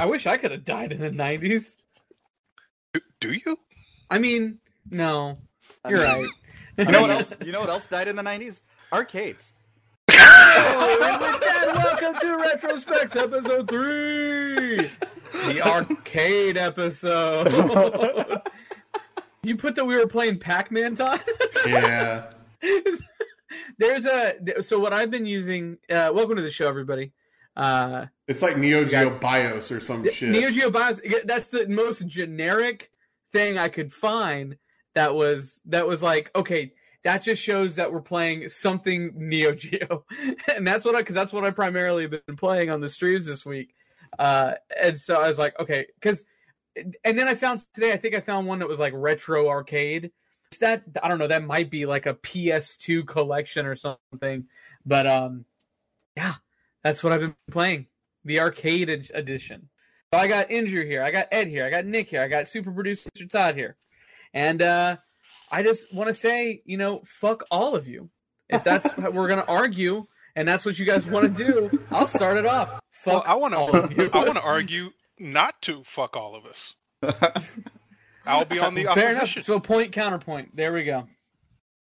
I wish I could have died in the '90s. Do, do you? I mean, no, you're mean, right. You know what else? You know what else died in the '90s? Arcades. Oh, and with that, welcome to Retrospects episode three, the arcade episode. you put that we were playing Pac-Man, Todd. Yeah. There's a so what I've been using. Uh, welcome to the show, everybody. Uh, It's like Neo Geo BIOS or some shit. Neo Geo BIOS. That's the most generic thing I could find. That was that was like okay. That just shows that we're playing something Neo Geo, and that's what I because that's what I primarily been playing on the streams this week. Uh, and so I was like, okay, because, and then I found today. I think I found one that was like retro arcade. That I don't know. That might be like a PS2 collection or something. But um, yeah, that's what I've been playing. The arcade ed- edition. So I got Injure here. I got Ed here. I got Nick here. I got super producer Todd here. And uh, I just want to say, you know, fuck all of you. If that's what we're gonna argue, and that's what you guys want to do, I'll start it off. Well, I want all of you. to. I want to argue not to fuck all of us. I'll be on the Fair enough. opposition. So point counterpoint. There we go.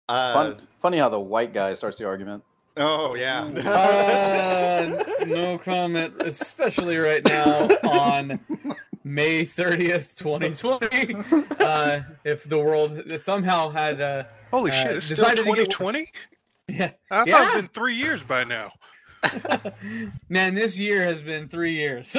Uh, Fun, funny how the white guy starts the argument. Oh yeah. Uh, no comment, especially right now on May 30th, 2020. Uh, if the world somehow had, uh, Holy uh, shit! It's still decided 2020. yeah, I thought Yeah. it's been three years by now. man, this year has been three years.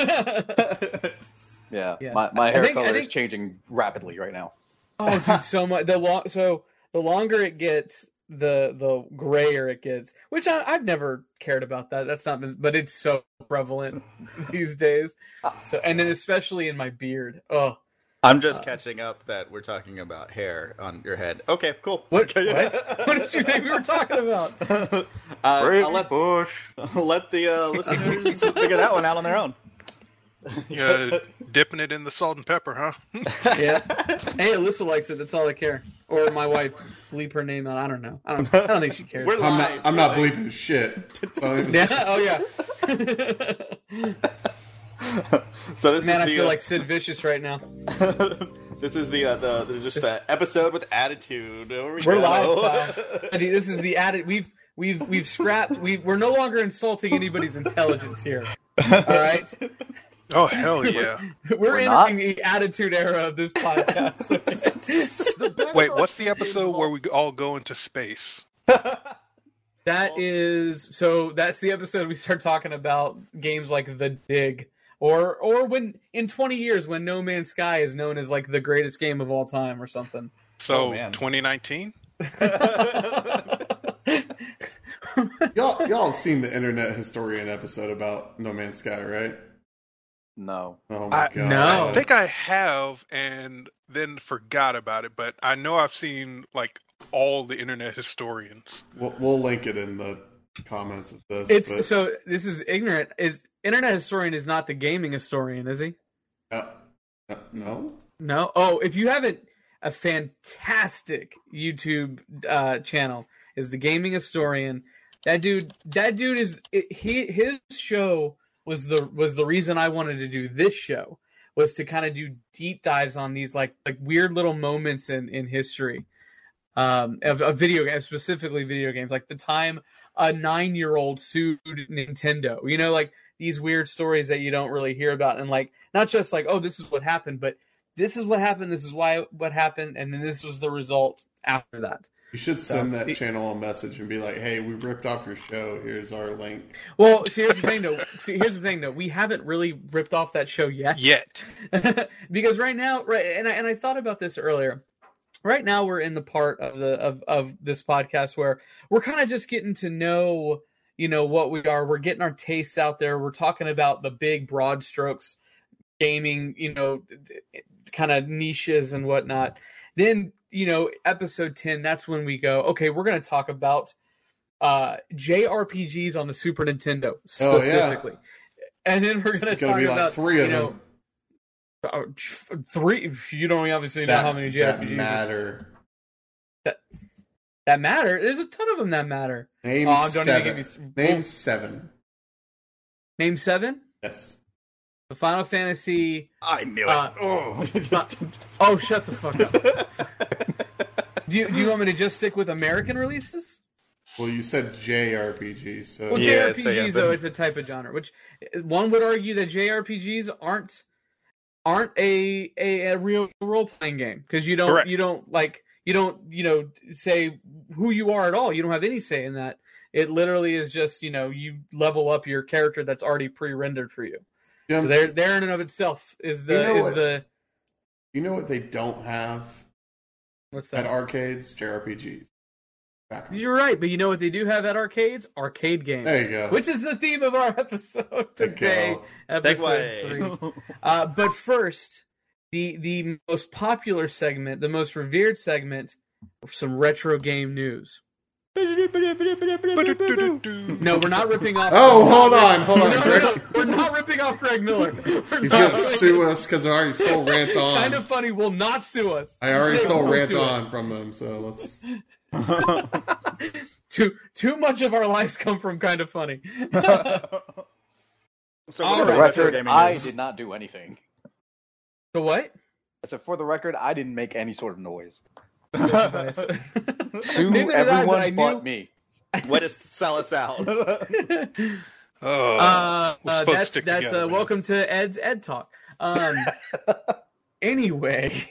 Yeah, Yes. my, my hair think- color think- is changing rapidly right now. oh, dude, so much. The long, so the longer it gets, the the grayer it gets. Which I, I've never cared about that. That's not, been, but it's so prevalent these days. So, and then especially in my beard. Oh, I'm just catching up that we're talking about hair on your head. Okay, cool. What? What? what did you think we were talking about? uh, I'll let, Bush. I'll let the uh, listeners figure that one out on their own. Uh, dipping it in the salt and pepper, huh? Yeah. Hey, Alyssa likes it. That's all I care. Or my wife, bleep her name out. I don't know. I don't. I don't think she cares. We're I'm not. live, I'm not like- bleeping shit. Yeah. Oh yeah. so this Man, I the, feel uh, like Sid Vicious right now. this is the uh, the, the just the episode with attitude. We We're go. live. I mean, this is the added. We've we've we've scrapped. We we're no longer insulting anybody's intelligence here. All right. Oh hell yeah! We're, We're entering not? the attitude era of this podcast. Wait, what's the episode where we all go into space? That is so. That's the episode we start talking about games like The Dig, or or when in twenty years when No Man's Sky is known as like the greatest game of all time or something. So Oh, 2019. y'all, y'all have seen the Internet Historian episode about No Man's Sky, right? No. Oh my I- god! No. I think I have, and then forgot about it. But I know I've seen like all the internet historians. We'll, we'll link it in the comments of this. It's but- so this is ignorant. Is internet historian is not the gaming historian, is he? Uh, uh, no. No. Oh, if you haven't, a fantastic YouTube uh, channel is the gaming historian. That dude. That dude is it, he. His show was the was the reason I wanted to do this show was to kind of do deep dives on these like like weird little moments in in history um of, of video games specifically video games like the time a nine year old sued nintendo. You know like these weird stories that you don't really hear about and like not just like oh this is what happened but this is what happened this is why what happened and then this was the result after that You should send So- that channel a message and be like, "Hey, we ripped off your show. Here's our link." well see here's the thing though. See here's the thing though. We haven't really ripped off that show yet. Yet, because right now right and I, and I thought about this earlier. Right now we're in the part of the of, of this podcast where we're kind of just getting to know you know what we are. We're getting our tastes out there. We're talking about the big broad strokes gaming you know kind of niches and whatnot. Then you know episode 10 that's when we go okay we're going to talk about uh jrpgs on the super nintendo Oh, yeah. specifically and then we're going to It's gonna talk be like about three of you know, them uh, three. You don't obviously know how many that JRPGs matter. that matter. There's a ton of them that matter. Name Oh, don't even seven. me. Name well, seven. name seven. Yes. the Final Fantasy. I knew it. Uh, oh. Oh, shut the fuck up. do you, do you want me to just stick with American releases? Well, you said JRPGs, so Well, Yeah, JRPGs so yeah, though but- it's a type of genre, which one would argue that JRPGs aren't aren't a a, a real role playing game because you don't Correct. you don't like you don't you know say who you are at all. You don't have any say in that. It literally is just you know you level up your character that's already pre rendered for you. Yeah, So there there in and of itself is the You know is what? the you know what they don't have what's at that? arcades? JRPGs. You're right, but you know what they do have at arcades? Arcade games. There you go. Which is the theme of our episode There today. Episode three. Uh, but first, the the most popular segment, the most revered segment, some retro game news. No, we're not ripping off. Oh, hold on, hold on. no, Greg. no, we're not ripping off Greg Miller. We're He's gonna ripping- sue us because I already stole rant on. Kind of funny. Will not sue us. I already They stole won't rant do it. on from them, so let's. Too too much of our lives come from kind of funny. so All For the record, I did not do anything. so what? I said, for the record, I didn't make any sort of noise. Sue Sue Neither did I, everyone but I but knew. me. Way to sell us out. Oh, uh, we're uh, supposed to that's stick that's together, uh, welcome to Ed's Ed Talk. Um, anyway,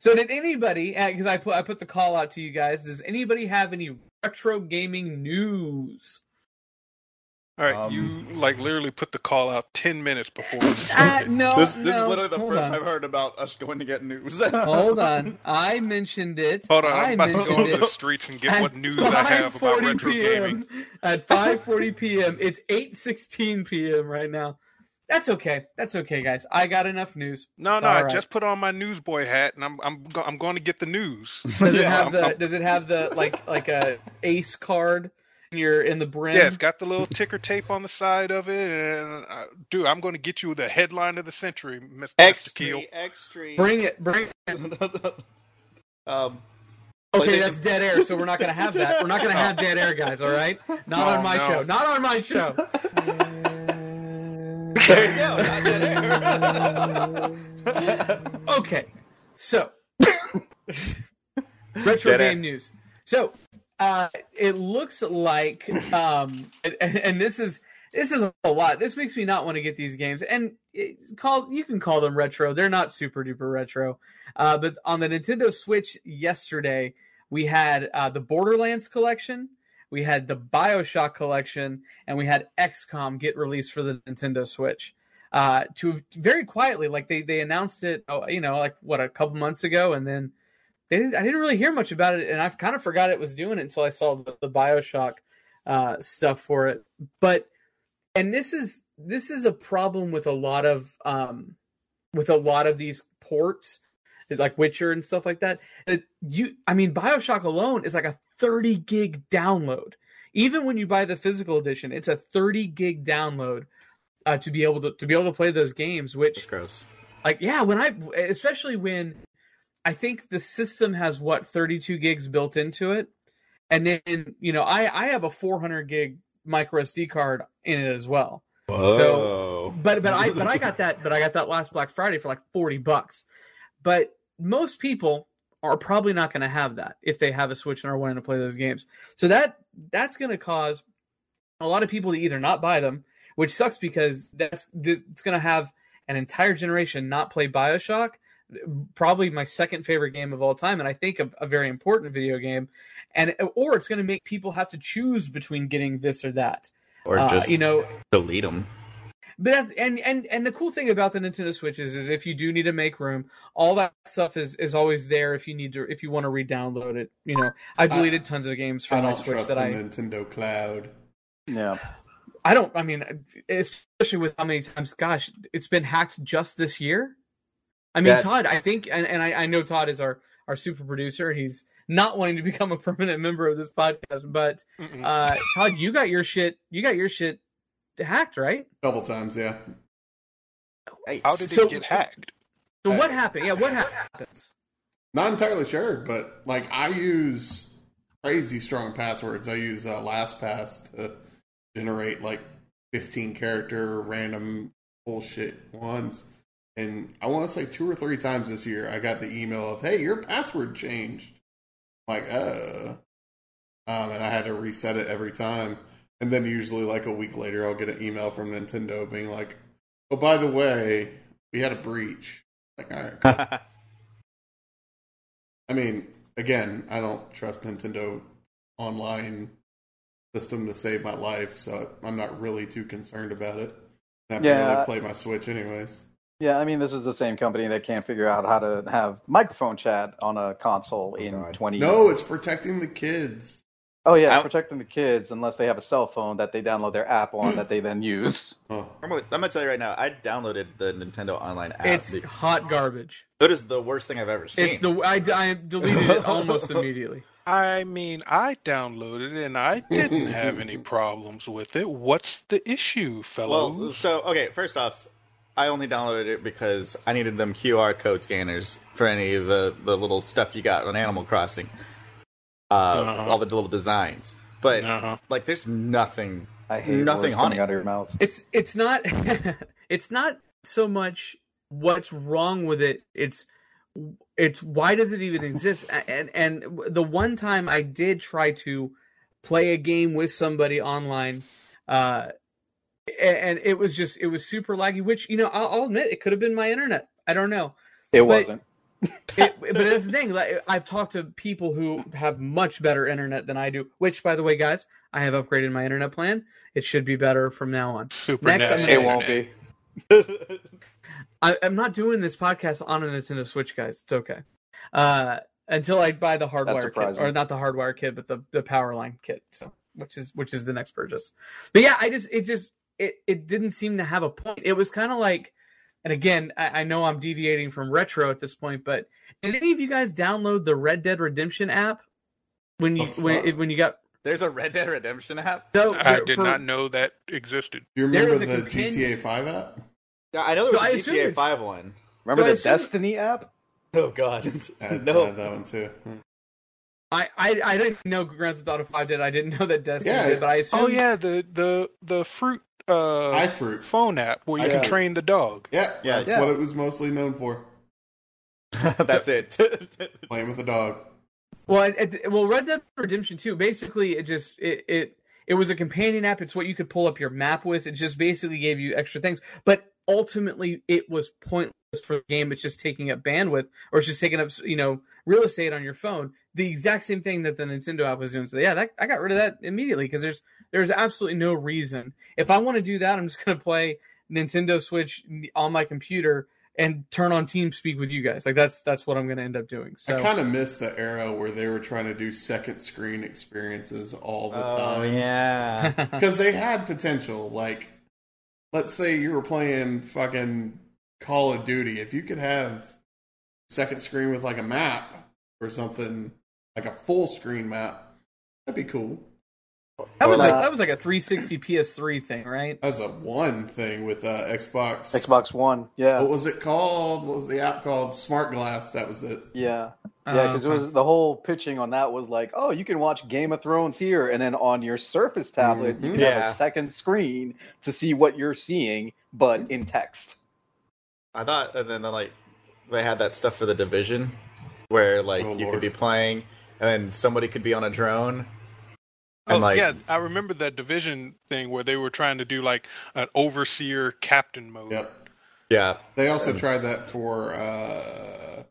so did anybody? Because I put I put the call out to you guys. Does anybody have any retro gaming news? All right, Um, you like literally put the call out ten minutes before we Uh, no, this this is literally the hold first on. I've heard about us going to get news. Hold on, I mentioned it. Hold on, I I'm about to go mentioned into the streets and get what news I have about retro PM. gaming. At 5:40 p.m. It's 8:16 p.m. right now. That's okay. That's okay, guys. I got enough news. No, It's no, all I just put on my newsboy hat and I'm I'm go- I'm going to get the news. Does it have I'm- the I'm- Does it have the like like a ace card? And you're in the brim. Yeah, it's got the little ticker tape on the side of it, and uh, dude, I'm going to get you the headline of the century, Mr. Mr. Keel. Extreme, extreme. Bring it. Bring it. um, Okay, PlayStation- that's dead air. So we're not gonna have that. We're not gonna have dead air, guys. All right. Not Oh, on my no. show. Not on my show. there you go. not dead air. Okay. So retro Dead air. game news. So uh it looks like um and, and this is this is a lot. This makes me not want to get these games. And it, call you can call them retro. They're not super duper retro. Uh but on the Nintendo Switch yesterday, we had uh the Borderlands collection, we had the BioShock collection, and we had XCOM get released for the Nintendo Switch. Uh to very quietly like they they announced it oh, you know like what a couple months ago and then they didn't, I didn't really hear much about it, and I've kind of forgot it was doing it until I saw the, the Bioshock uh, stuff for it. But and this is this is a problem with a lot of um, with a lot of these ports, like Witcher and stuff like that. That you, I mean, Bioshock alone is like a thirty gig download. Even when you buy the physical edition, it's a thirty gig download uh, to be able to to be able to play those games. Which It's gross. like yeah when i especially when i think the system has what 32 gigs built into it? And then you know i i have a 400 gig micro sd card in it as well. Whoa. but but i but i got that but i got that last black friday for like 40 bucks. But most people are probably not going to have that if they have a switch and are wanting to play those games. So that that's going to cause a lot of people to either not buy them which sucks because that's it's going to have an entire generation not play bioshock probably my second favorite game of all time and i think a, a very important video game and or it's going to make people have to choose between getting this or that or Uh, just you know delete them. but that's and and and the cool thing about the Nintendo Switch is, is if you do need to make room, all that stuff is is always there if you need to if you want to re-download it. You know, I deleted tons of games from my don't Switch trust that the I Nintendo Cloud. Yeah. I don't. I mean, especially with how many times, gosh, it's been hacked just this year. I mean, That- Todd, I think, and, and I, I know Todd is our our super producer, and he's not wanting to become a permanent member of this podcast. But uh, Todd, you got your shit, you got your shit hacked, right? Couple times, yeah. How did so- it get hacked? So what happened? Yeah, what happens? Not entirely sure, but like I use crazy strong passwords. I use uh, LastPass to generate like 15 character random bullshit once, and I want to say two or three times this year, I got the email of, "Hey, your password changed." I'm like, uh, um, and I had to reset it every time. And then usually, like a week later, I'll get an email from Nintendo being like, "Oh, by the way, we had a breach." Like, all right, cool. I mean, again, I don't trust Nintendo online system to save my life, so I'm not really too concerned about it. And I Yeah. barely play my Switch anyways. Yeah, I mean, this is the same company that can't figure out how to have microphone chat on a console oh, in God. 20 No, it's protecting the kids. Oh yeah, I- it's protecting the kids unless they have a cell phone that they download their app on that they then use. Oh, I'm gonna, I'm gonna tell you right now. I downloaded the Nintendo Online app. It's The- hot garbage. it is the worst thing I've ever seen. It's the I, I deleted it almost immediately. I mean, I downloaded it and I didn't have any problems with it. What's the issue, well, fellows? so okay. First off, I only downloaded it because I needed them QR code scanners for any of the the little stuff you got on Animal Crossing. Uh, Uh-huh. all the little designs, but uh-huh. like, there's nothing. I hate Nothing words on it. out of your mouth. It's it's not it's not so much what's wrong with it. It's it's why does it even exist? And and the one time I did try to play a game with somebody online, uh, a- and it was just it was super laggy. Which you know I'll, I'll admit it could have been my internet. I don't know. It But- wasn't. It, but that's the thing. Like, I've talked to people who have much better internet than I do. Which, by the way, guys, I have upgraded my internet plan. It should be better from now on. Super Next, I'm It won't be. I, I'm not doing this podcast on a Nintendo Switch, guys. It's okay. Uh, until I buy the hardwire kit, or not the hardwire kit, but the the power line kit. So, which is which is the next purchase. But yeah, I just it just it it didn't seem to have a point. It was kind of like, and again, I, I know I'm deviating from retro at this point, but did any of you guys download the Red Dead Redemption app when you The when it, when you got? There's a Red Dead Redemption app. No, I did for- not know that existed. Do you remember the companion- GTA 5 app? Yeah, I know there was I a assume GTA it's- Five one. Remember So the assume- Destiny app? Oh God, I had, I no. had that one too. I, I I didn't know Grand Theft Auto Five did. I didn't know that Destiny Yeah. did, but I assume. Oh yeah, the the the fruit uh iFruit. phone app where you Yeah. can train the dog. Yeah, Yeah, that's yeah. what it was mostly known for. That's it. Playing with a dog. Well, it, it- well, Red Dead Redemption 2, basically, it just it, it it was a companion app. It's what you could pull up your map with. It just basically gave you extra things, but ultimately, it was pointless for the game. It's just taking up bandwidth, or it's just taking up you know real estate on your phone. The exact same thing that the Nintendo app was doing. So yeah, that, I got rid of that immediately because there's there's absolutely no reason. If I want to do that, I'm just gonna play Nintendo Switch on my computer and turn on TeamSpeak with you guys. Like that's that's what I'm gonna end up doing. So I kind of miss the era where they were trying to do second screen experiences all the oh time. yeah. Because they had potential. Like, let's say you were playing fucking Call of Duty. If you could have second screen with like a map or something, like a full screen map, that'd be cool. That was like uh, that was like a 360 PS3 thing, right? As a one thing with uh, Xbox. Xbox One. Yeah. What was it called? What was the app called? Smart Glass. That was it. Yeah. Yeah, because it Uh, was the whole pitching on that was like, oh, you can watch Game of Thrones here, and then on your Surface tablet, you Mhm. can have a second screen to see what you're seeing, but in text. I thought, and then like they had that stuff for the division, where like Oh, you Lord. could be playing, and then somebody could be on a drone. Oh like, yeah, I remember that division thing where they were trying to do like an overseer captain mode. Yep. yeah, They also tried that for uh,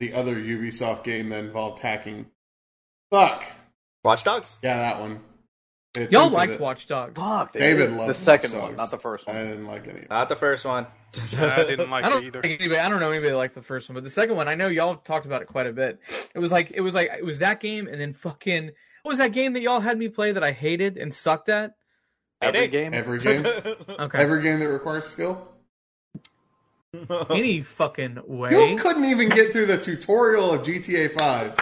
the other Ubisoft game that involved hacking. Fuck. Watch Dogs. Yeah, that one. They Y'all attempted liked it. Watch Dogs. Fuck, David loved the second Watch one, not the first one. I didn't like any. Not the first one. I didn't like I don't it either. anybody. I don't know anybody that liked the first one, but the second one, I know y'all talked about it quite a bit. It was like it was like it was that game, and then fucking what was that game that y'all had me play that I hated and sucked at? Every Hey, game. Every game, Okay, every game that requires skill. any fucking way. You couldn't even get through the tutorial of GTA Five.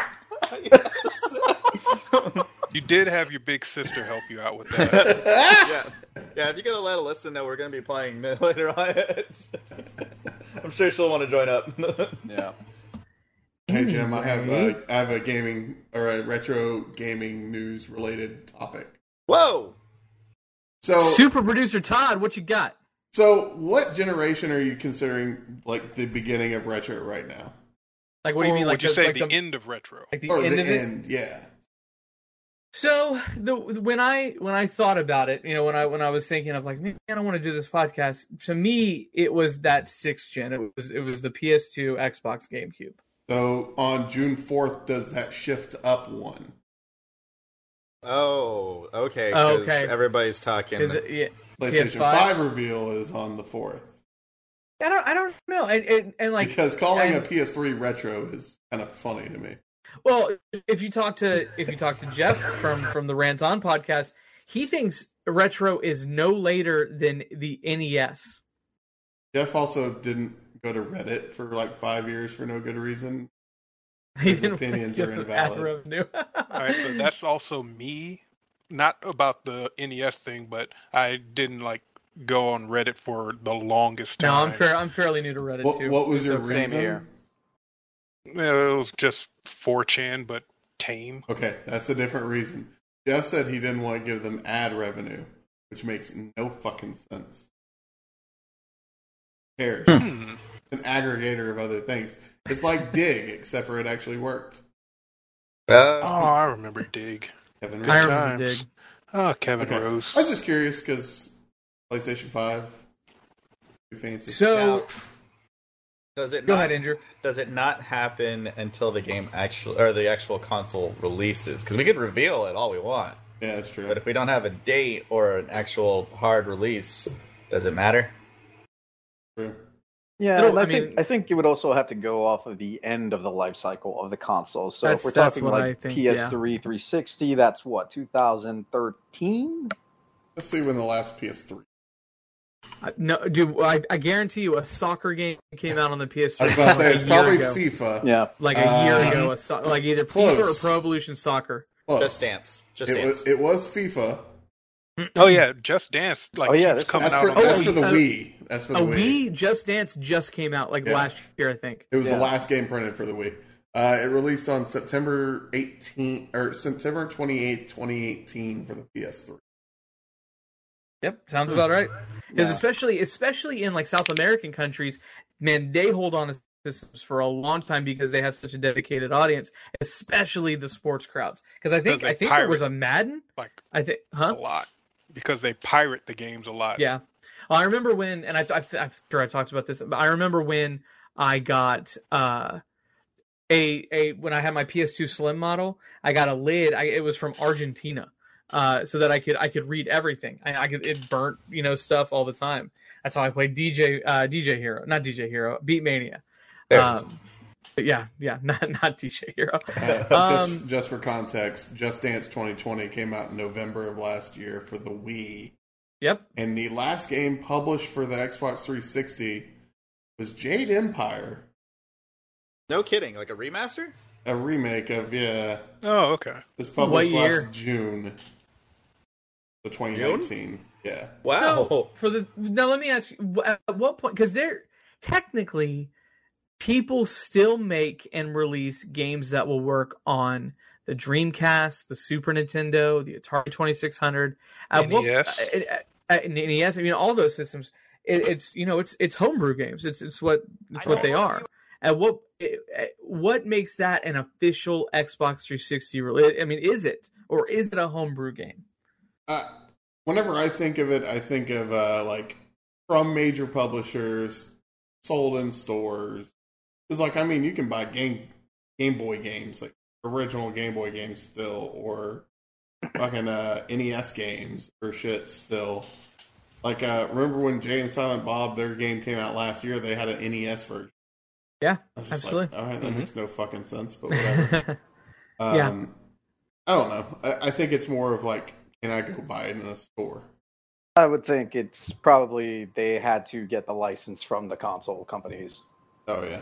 You did have your big sister help you out with that. yeah, yeah. If you're gonna let Alyssa know we're gonna be playing later on, I'm sure she'll want to join up. Yeah. Hey Jim, I have Anyway. uh, have a gaming or a retro gaming news related topic. Whoa! So Super producer Todd, what you got? So, what generation are you considering like the beginning of retro right now? Like, what do you mean? Like would you the, say like the, the, end of retro? like the or end the of it? end? Yeah. So the when I when I thought about it, you know, when I when I was thinking of like, man, I don't want to do this podcast. To me, it was that sixth gen. It was it was the PS2, Xbox, GameCube. So on June fourth, does that shift up one? Oh, okay. Oh, 'cause okay. everybody's talking. Is it? Yeah. PlayStation PS5? Five reveal is on the fourth I don't I don't know. And and, and like because calling and- a PS3 retro is kind of funny to me. Well, if you talk to if you talk to Jeff from from the Rant On podcast, he thinks retro is no later than the NES. Jeff also didn't go to Reddit for like five years for no good reason. His opinions are invalid. All right, so that's also me. Not about the NES thing, but I didn't like go on Reddit for the longest time. no, time. I'm fair. I'm fairly new to Reddit What, too. what was your Same reason? here. It was just 4chan, but tame. Okay, that's a different reason. Jeff said he didn't want to give them ad revenue, which makes no fucking sense. Cares. Hmm. an aggregator of other things. It's like Digg, except for it actually worked. Oh, Uh, I remember Digg. Kevin Good I Rose. times. Digg. Oh, Kevin Okay. Rose. I was just curious because PlayStation Five, too fancy. So Now, does it go not, ahead, Andrew. Does it not happen until the game actually or the actual console releases? Because we could reveal it all we want, yeah, that's true. but if we don't have a date or an actual hard release, does it matter? True. Yeah, It'll- and I, I think I think it would also have to go off of the end of the life cycle of the console. So if we're talking what like think, PS3, yeah. 360, that's what 2013. Let's see when the last PS3. I- No, dude, I, I guarantee you, a soccer game came out on the PS3 I was about to say it's probably ago. FIFA. Yeah, like a year Uh, ago, a so- like either FIFA or. Pro Evolution Soccer. Close. Just Dance. Just It Dance. was, it was FIFA. Oh yeah, Just Dance. Like Oh, yeah, that's- coming That's out. for, on Oh, that's the for the uh, Wii. That's for A the Wii. Wii Just Dance just came out like Yeah. last year, I think. It was Yeah. the last game printed for the Wii. Uh, it released on September 18 or September 28, 2018 for the PS3. Yep, sounds about right. Because Yeah. especially, especially in like South American countries, man, they hold on to systems for a long time because they have such a dedicated audience, especially the sports crowds. Because I think Because I think there was a Madden. like I think, huh? a lot because they pirate the games a lot. Yeah, I remember when, and I, I, I'm sure I talked about this, but I remember when I got uh, a a when I had my PS2 Slim model, I got a lid. I, it was from Argentina, uh, so that I could I could read everything. I, I could it burnt you know stuff all the time. That's how I played DJ uh, DJ Hero, not DJ Hero, Beat Mania. There it is. Um, but yeah, yeah, not not DJ Hero. Uh, Um, just, just for context, Just Dance 2020 came out in November of last year for the Wii. Yep. And the last game published for the Xbox 360 was Jade Empire, no kidding. Like a remaster? a remake of, yeah, Oh, okay. it was published What year? last June. The 2019. Yeah. Wow. No, for the now, let me ask you: at what point? Because they're technically people still make and release games that will work on the Dreamcast, the Super Nintendo, the Atari Twenty Six Hundred, NES. What, uh, uh, NES. I mean, all those systems. It, it's you know, it's it's homebrew games. It's it's what it's I what they are. And what uh, what makes that an official Xbox 360 release? I mean, is it or is it a homebrew game? Uh, whenever I think of it, I think of uh, like from major publishers, sold in stores. It's like I mean, you can buy game Game Boy games, like original Game Boy games still, or fucking uh, NES games or shit still. Like uh, remember when Jay and Silent Bob their game came out last year? They had an NES version. Yeah, I absolutely. Like, All right, that Mhm. makes no fucking sense, but whatever. Um, Yeah. I don't know. I, I think it's more of like, can I go buy it in a store? I would think it's probably they had to get the license from the console companies. Oh yeah.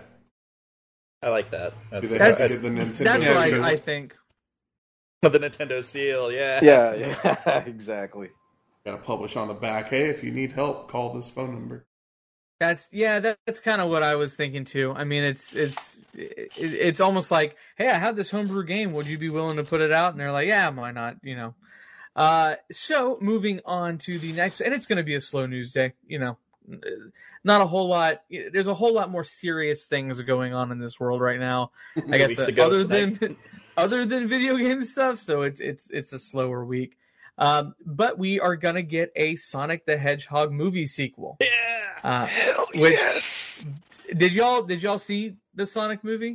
I like that. Do That's, they That's- have to get the Nintendo? That's Yeah, what seal? I, I think. the Nintendo seal. Yeah. Yeah, yeah, exactly. Got to publish on the back. Hey, if you need help, call this phone number. That's yeah. That, that's kind of what I was thinking too. I mean, it's it's it, it's almost like, hey, I have this homebrew game. Would you be willing to put it out? And they're like, yeah, why not? You know. Uh, so moving on to the next, and it's going to be a slow news day. You know, not a whole lot. There's a whole lot more serious things going on in this world right now. I guess uh, other tonight. than other than video game stuff. So it's it's it's a slower week. Um, but we are gonna get a Sonic the Hedgehog movie sequel. Yeah. Uh, Hell Which- yes, did y'all did y'all see the Sonic movie?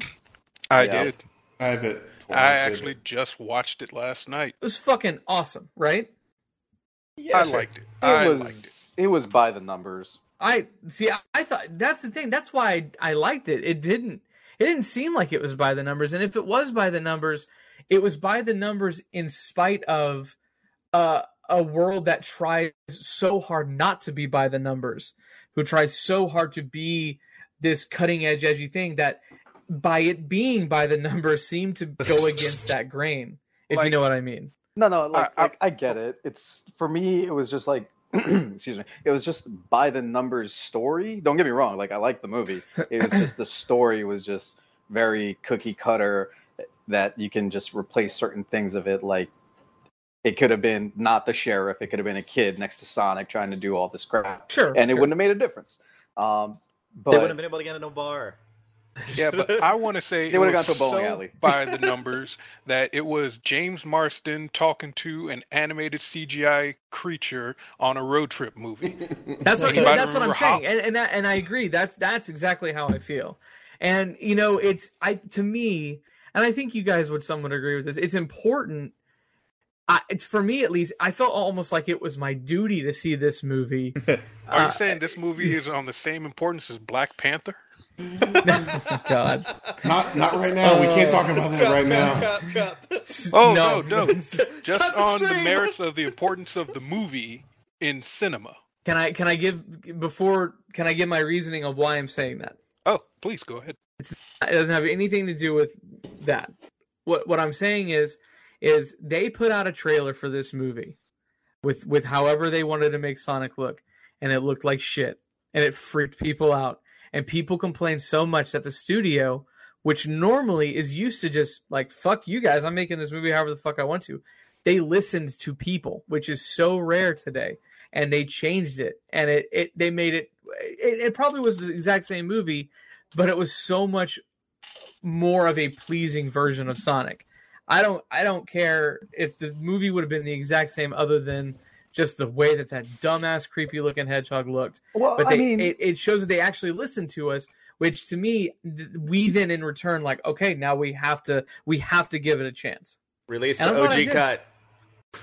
I Yeah. did. I have it. I torrented. actually just watched it last night. It was fucking awesome, right? Yeah, I sure. liked it. It I was liked it. it was by the numbers. I see. I, I thought that's the thing. That's why I, I liked it. It didn't. It didn't seem like it was by the numbers. And if it was by the numbers, it was by the numbers in spite of uh, a world that tries so hard not to be by the numbers, who tries so hard to be this cutting edge, edgy thing that by it being by the numbers seemed to go against that grain. If you know what I mean. No, no, like I- I, like, I get it. It's for me. It was just like, excuse me. It was just by the numbers story. Don't get me wrong. Like I like the movie. It was just the story was just very cookie cutter. That you can just replace certain things of it. Like it could have been not the sheriff. It could have been a kid next to Sonic trying to do all this crap, Sure. and it wouldn't have made a difference. Um, but They wouldn't have been able to get in a bar. Yeah, but I want to say They it would've was gone to a bowling so alley. by the numbers that it was James Marsden talking to an animated CGI creature on a road trip movie. That's what Anybody that's what I'm remember how- saying, and and that, and I agree. That's that's exactly how I feel. And you know, it's I to me, and I think you guys would somewhat agree with this. It's important. I, it's for me at least. I felt almost like it was my duty to see this movie. Are Uh, you saying this movie is on the same importance as Black Panther? God, Not not right now. we can't talk about that right now. Cup, cup, cup. Oh no, no, just Cut the on the merits of the importance of the movie in cinema. can I can I give before can I give my reasoning of why I'm saying that? Oh, please go ahead. It doesn't have anything to do with that. What what I'm saying is is they put out a trailer for this movie with with however they wanted to make Sonic look and it looked like shit and it freaked people out and people complained so much that the studio which normally is used to just like fuck you guys I'm making this movie however the fuck I want to they listened to people which is so rare today and they changed it and it, it they made it, it it probably was the exact same movie but it was so much more of a pleasing version of Sonic. I don't I don't care if the movie would have been the exact same other than just the way that that dumbass creepy looking hedgehog looked. well, But I they mean, it, it shows that they actually listened to us, which to me we then in return like okay, now we have to we have to give it a chance. Release And the I'm OG cut.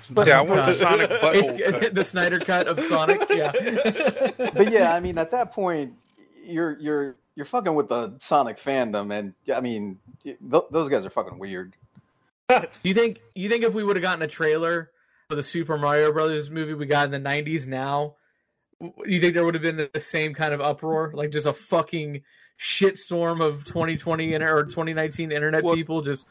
but, yeah, I want the Sonic butthole cut. It's the Snyder cut of Sonic, yeah. but yeah, I mean, at that point, you're you're you're fucking with the Sonic fandom, and I mean, th- those guys are fucking weird. You think you think if we would have gotten a trailer for the Super Mario Brothers movie we got in the '90s now, w- you think there would have been the same kind of uproar, like just a fucking shitstorm of 2020 inter- or 2019 internet Well, people just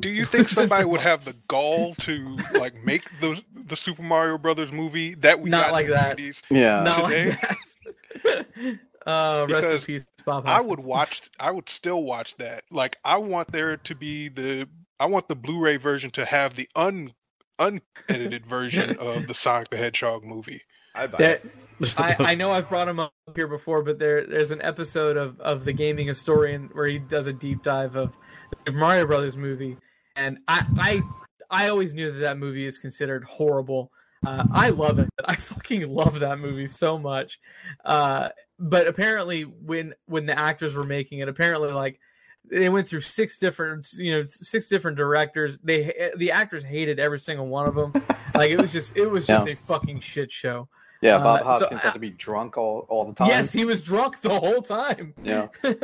Do you think somebody would have the gall to like make the the Super Mario Brothers movie that we Not got like in the that. 90s? Yeah, not today? like that. uh, rest in Because peace, Bob. I would watch. I would still watch that. Like I want there to be the. I want the Blu-ray version to have the un unedited version of the Sonic the Hedgehog movie. I'd buy That, it. I, I know I've brought him up here before, but there there's an episode of, of the gaming historian where he does a deep dive of the Mario Brothers movie, and I I I always knew that that movie is considered horrible. Uh, I love it. I fucking love that movie so much. Uh, but apparently, when when the actors were making it, apparently like they went through six different you know six different directors. They the actors hated every single one of them. Like it was just it was just Yeah. a fucking shit show. yeah. Bob uh, so Hoskins I- had to be drunk all all the time. Yes, he was drunk the whole time. Yeah. so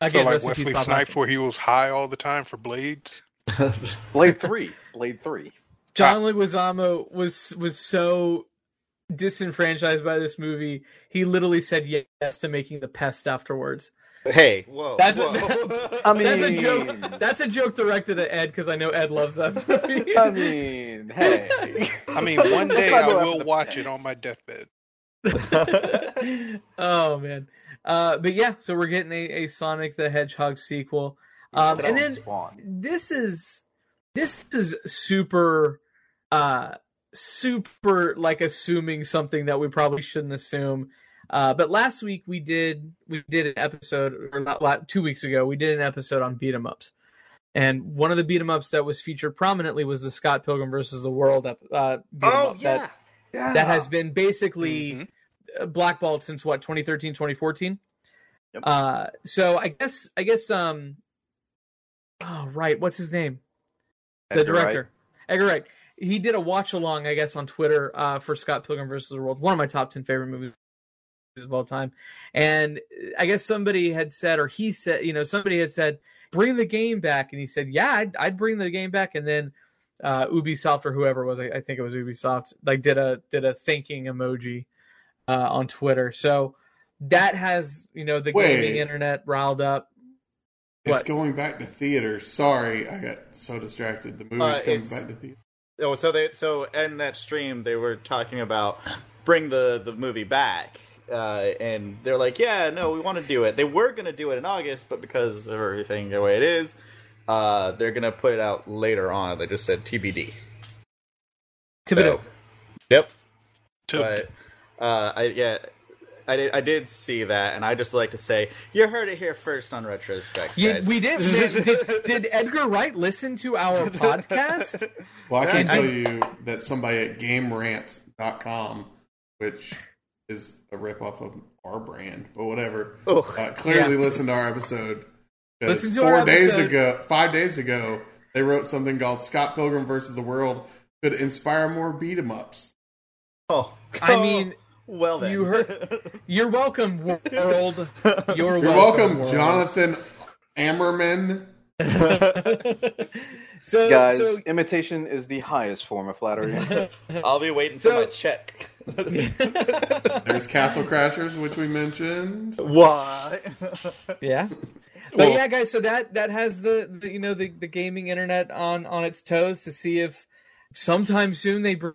Again, like rest in peace, Wesley Bob Snipes, where he was high all the time for Blades. Blade three. Blade three. John Leguizamo was was so disenfranchised by this movie. He literally said yes to making the pest afterwards. Hey, whoa. That's a- whoa. I mean, That's a joke. That's a joke directed at Ed because I know Ed loves that movie. I mean, hey. I mean, one day I will watch it on my deathbed. oh man. Uh, but yeah, so we're getting a, a Sonic the Hedgehog sequel. Um, and then Spawn. this is this is super uh super like assuming something that we probably shouldn't assume Uh, but last week we did we did an episode, or not la- two weeks ago we did an episode on beat 'em ups, and one of the beat 'em ups that was featured prominently was the Scott Pilgrim versus the World ep- uh, beat 'em Oh up yeah. that Yeah. that has been basically Mhm. uh, blackballed since what 2013 2014 Yep. uh so i guess i guess um oh right what's his name the Edgar Wright. director edgar wright he did a watch along i guess on twitter uh for scott pilgrim versus the world one of my top 10 favorite movies of all time and i guess somebody had said or he said you know somebody had said bring the game back and he said yeah i'd, I'd bring the game back and then uh ubisoft or whoever it was I, I think it was ubisoft like did a did a thinking emoji uh on twitter so that has you know the Wait. gaming internet riled up It's What? going back to theaters. Sorry, I got so distracted. The movie's Uh, coming back to theaters. Oh, so they so in that stream they were talking about bring the the movie back, uh, and they're like, yeah, no, we want to do it. They were gonna do it in August, but because of everything the way it is, uh, they're gonna put it out later on. They just said TBD. Thibodeau. So, yep. To- But uh, I yeah. I did, I did see that, and I just like to say you heard it here first on Retrospects, Yeah, we did. Did, did. did Edgar Wright listen to our podcast? Well, I can I- tell you that somebody at GameRant.com, which is a ripoff of our brand, but whatever, Oh. uh, clearly Yeah. listened to our episode. Listen to four our days episode. ago, five days ago, they wrote something called "Scott Pilgrim versus the World" could inspire more beat 'em ups. Oh, I mean, well then you heard- You're welcome, world. You're, You're welcome, welcome, world. Jonathan Ammerman. so, Guys, so imitation is the highest form of flattery. I'll be waiting So- for my check. There's Castle Crashers, which we mentioned. Why? yeah. But Well- yeah, guys. So that that has the, the you know the, the gaming internet on on its toes to see if sometime soon they bring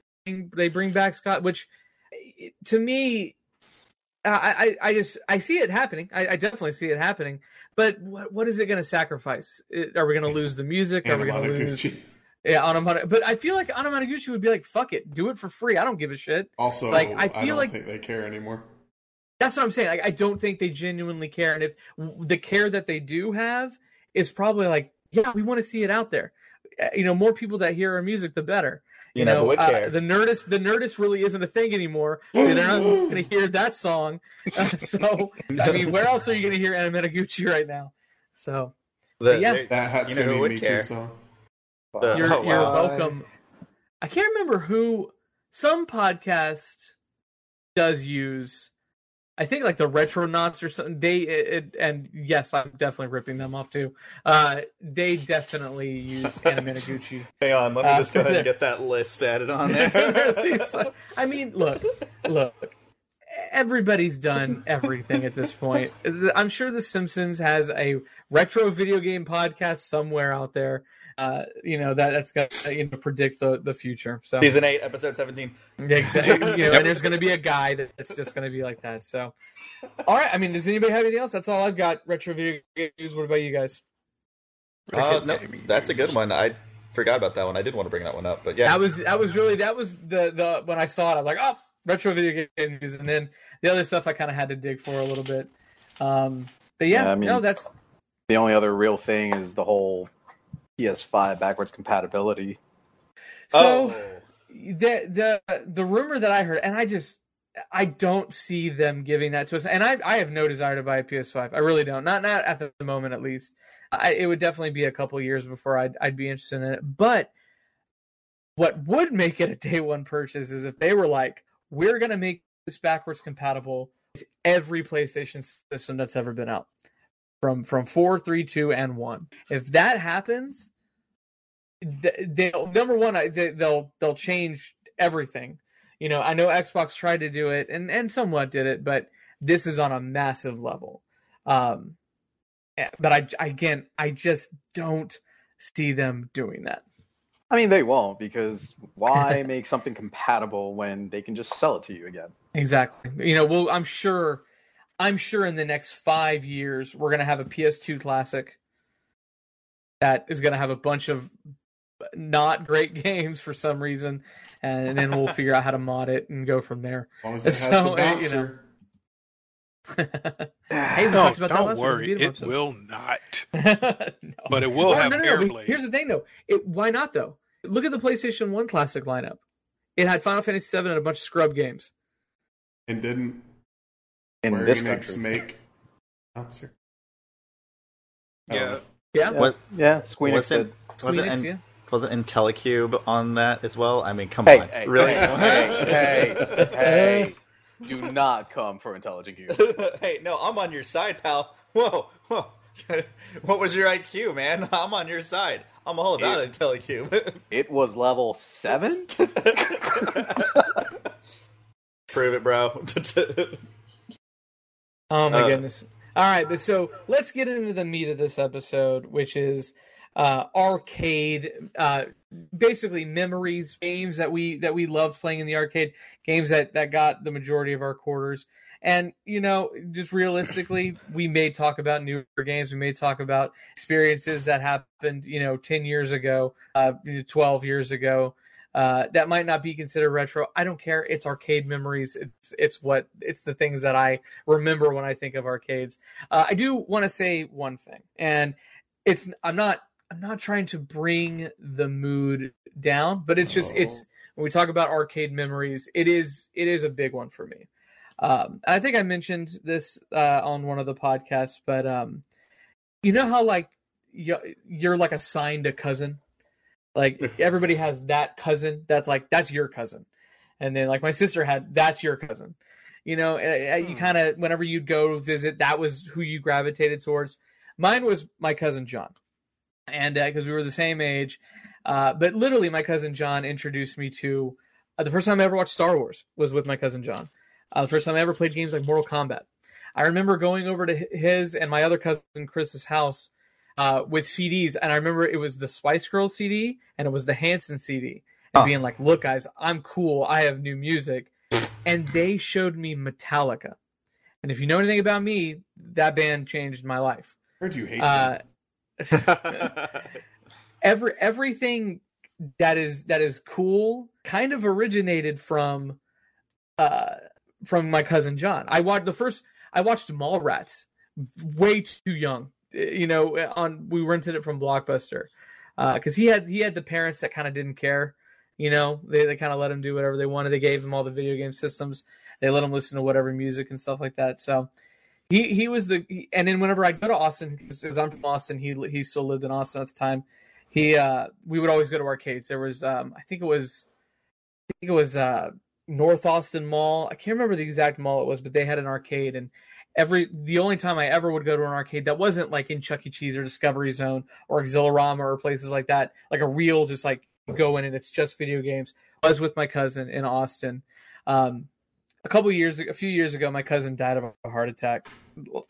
they bring back Scott. Which eh, to me, I I, I just I see it happening. I, I definitely see it happening. But what what is it going to sacrifice? Are we going to lose the music? Are we going to lose? Yeah, Anamana. But I feel like Anamanaguchi would be like, "Fuck it, do it for free. I don't give a shit." Also, Like, I I, feel don't like- think they care anymore. That's what I'm saying. Like, I don't think they genuinely care, and if the care that they do have is probably like, yeah, we want to see it out there. Uh, You know, more people that hear our music, the better. You never know, would uh, care. the Nerdist, the Nerdist really isn't a thing anymore. So they're not going to hear that song. Uh, so, I mean, where else are you going to hear Anamanaguchi right now? So, The- yeah. they- That You know who Hatsune would Miku care? song. The- you're Oh, you're wow. welcome. I can't remember who some podcast does use. I think like the retro Retronauts or something. They it, it- and yes, I'm definitely ripping them off too. Uh, they definitely use Anamanaguchi. Hang on, let me Uh, just go ahead and get that list added on there. I mean, look, look. Everybody's done everything at this point. I'm sure The Simpsons has a retro video game podcast somewhere out there. Uh, you know that that's got to you know predict the the future. So Season eight, episode seventeen. Yeah, exactly. You know, and there's going to be a guy that's just going to be like that. So, all right. I mean, does anybody have anything else? That's all I've got. Retro video games. What about you guys? Uh, no, that's a good one. I forgot about that one. I did want to bring that one up, but yeah, That was that was really that was the the when I saw it, I'm like, oh, retro video game news, and then the other stuff I kind of had to dig for a little bit. Um, but yeah, Yeah, I mean- no, that's the only other real thing is the whole PS5 backwards compatibility. so. Oh. the the the rumor that I heard, and I just I don't see them giving that to us. And I I have no desire to buy a PS5. I really don't. Not not at the moment, at least. I, it would definitely be a couple years before I'd I'd be interested in it. But what would make it a day one purchase is if they were like, we're gonna make this backwards compatible with every PlayStation system that's ever been out. From from four, three, two, and one. If that happens, they'll number one they, they'll they'll change everything you know i know xbox tried to do it and and somewhat did it but this is on a massive level um eh, but i again i just don't see them doing that I mean, they won't because why make something compatible when they can just sell it to you again? exactly you know well i'm sure i'm sure in the next five years we're going to have a ps2 classic that is going to have a bunch of not great games for some reason and then we'll figure out how to mod it and go from there As long as it has So, the you know. hey, we No, talked about don't last worry, it up, so- will not. no. But it will Well, have no, no, no. Here's the thing, though. It, why not, though? Look at the PlayStation One classic lineup. It had Final Fantasy VII and a bunch of scrub games. And didn't In Square this Enix country. make Monster? Yeah. Yeah, Yeah, What- yeah, Squeenix wasn't did. wasn't Squeenix, in, yeah. wasn't IntelliCube on that as well? I mean, come Hey, on, hey, really? Hey, hey, hey, Do not come for Intelligent Cube. hey, no, I'm on your side, pal. Whoa, whoa. what was your IQ, man? I'm on your side. I'm all about Yeah. IntelliCube. It was level seven. Prove it, bro. Oh my Uh, goodness. All right, but so let's get into the meat of this episode, which is uh, arcade, uh, basically memories, games that we that we loved playing in the arcade, games that that got the majority of our quarters. And you know, just realistically, we may talk about newer games. We may talk about experiences that happened, you know, ten years ago, uh, twelve years ago. Uh, that might not be considered retro. I don't care. It's arcade memories. It's it's what it's the things that I remember when I think of arcades. Uh, I do want to say one thing, and it's I'm not I'm not trying to bring the mood down, but it's just it's when we talk about arcade memories, it is it is a big one for me. Um, I think I mentioned this uh, on one of the podcasts, but um, you know how like you, you're like assigned a cousin, like everybody has that cousin that's like that's your cousin, and then like my sister had that's your cousin. You know, uh, you Hmm. kind of whenever you'd go visit, that was who you gravitated towards. Mine was my cousin John, and because we were the same age, uh, but literally my cousin John introduced me to uh, the first time I ever watched Star Wars was with my cousin John. Uh, the first time I ever played games like Mortal Kombat. I remember going over to his and my other cousin Chris's house uh, with CDs, and I remember it was the Spice Girls CD and it was the Hanson CD, and Huh. being like, "Look, guys, I'm cool. I have new music," and they showed me Metallica. And if you know anything about me, that band changed my life. Heard you hate Uh, every everything that is that is cool kind of originated from uh from my cousin John. I watched the first I watched Mallrats way too young. Uh, You know, on we rented it from Blockbuster. Uh cuz he had he had the parents that kind of didn't care. You know, they they kind of let him do whatever they wanted. They gave him all the video game systems. They let him listen to whatever music and stuff like that. So he he was the he, and then whenever I go to Austin because I'm from Austin, he he still lived in Austin at the time. He uh we would always go to arcades. There was um I think it was I think it was uh North Austin Mall. I can't remember the exact mall it was, but they had an arcade and every the only time I ever would go to an arcade that wasn't like in Chuck E. Cheese or Discovery Zone or Exhilarama or places like that, like a real just like go in and it's just video games, was with my cousin in Austin. Um a couple years a few years ago my cousin died of a heart attack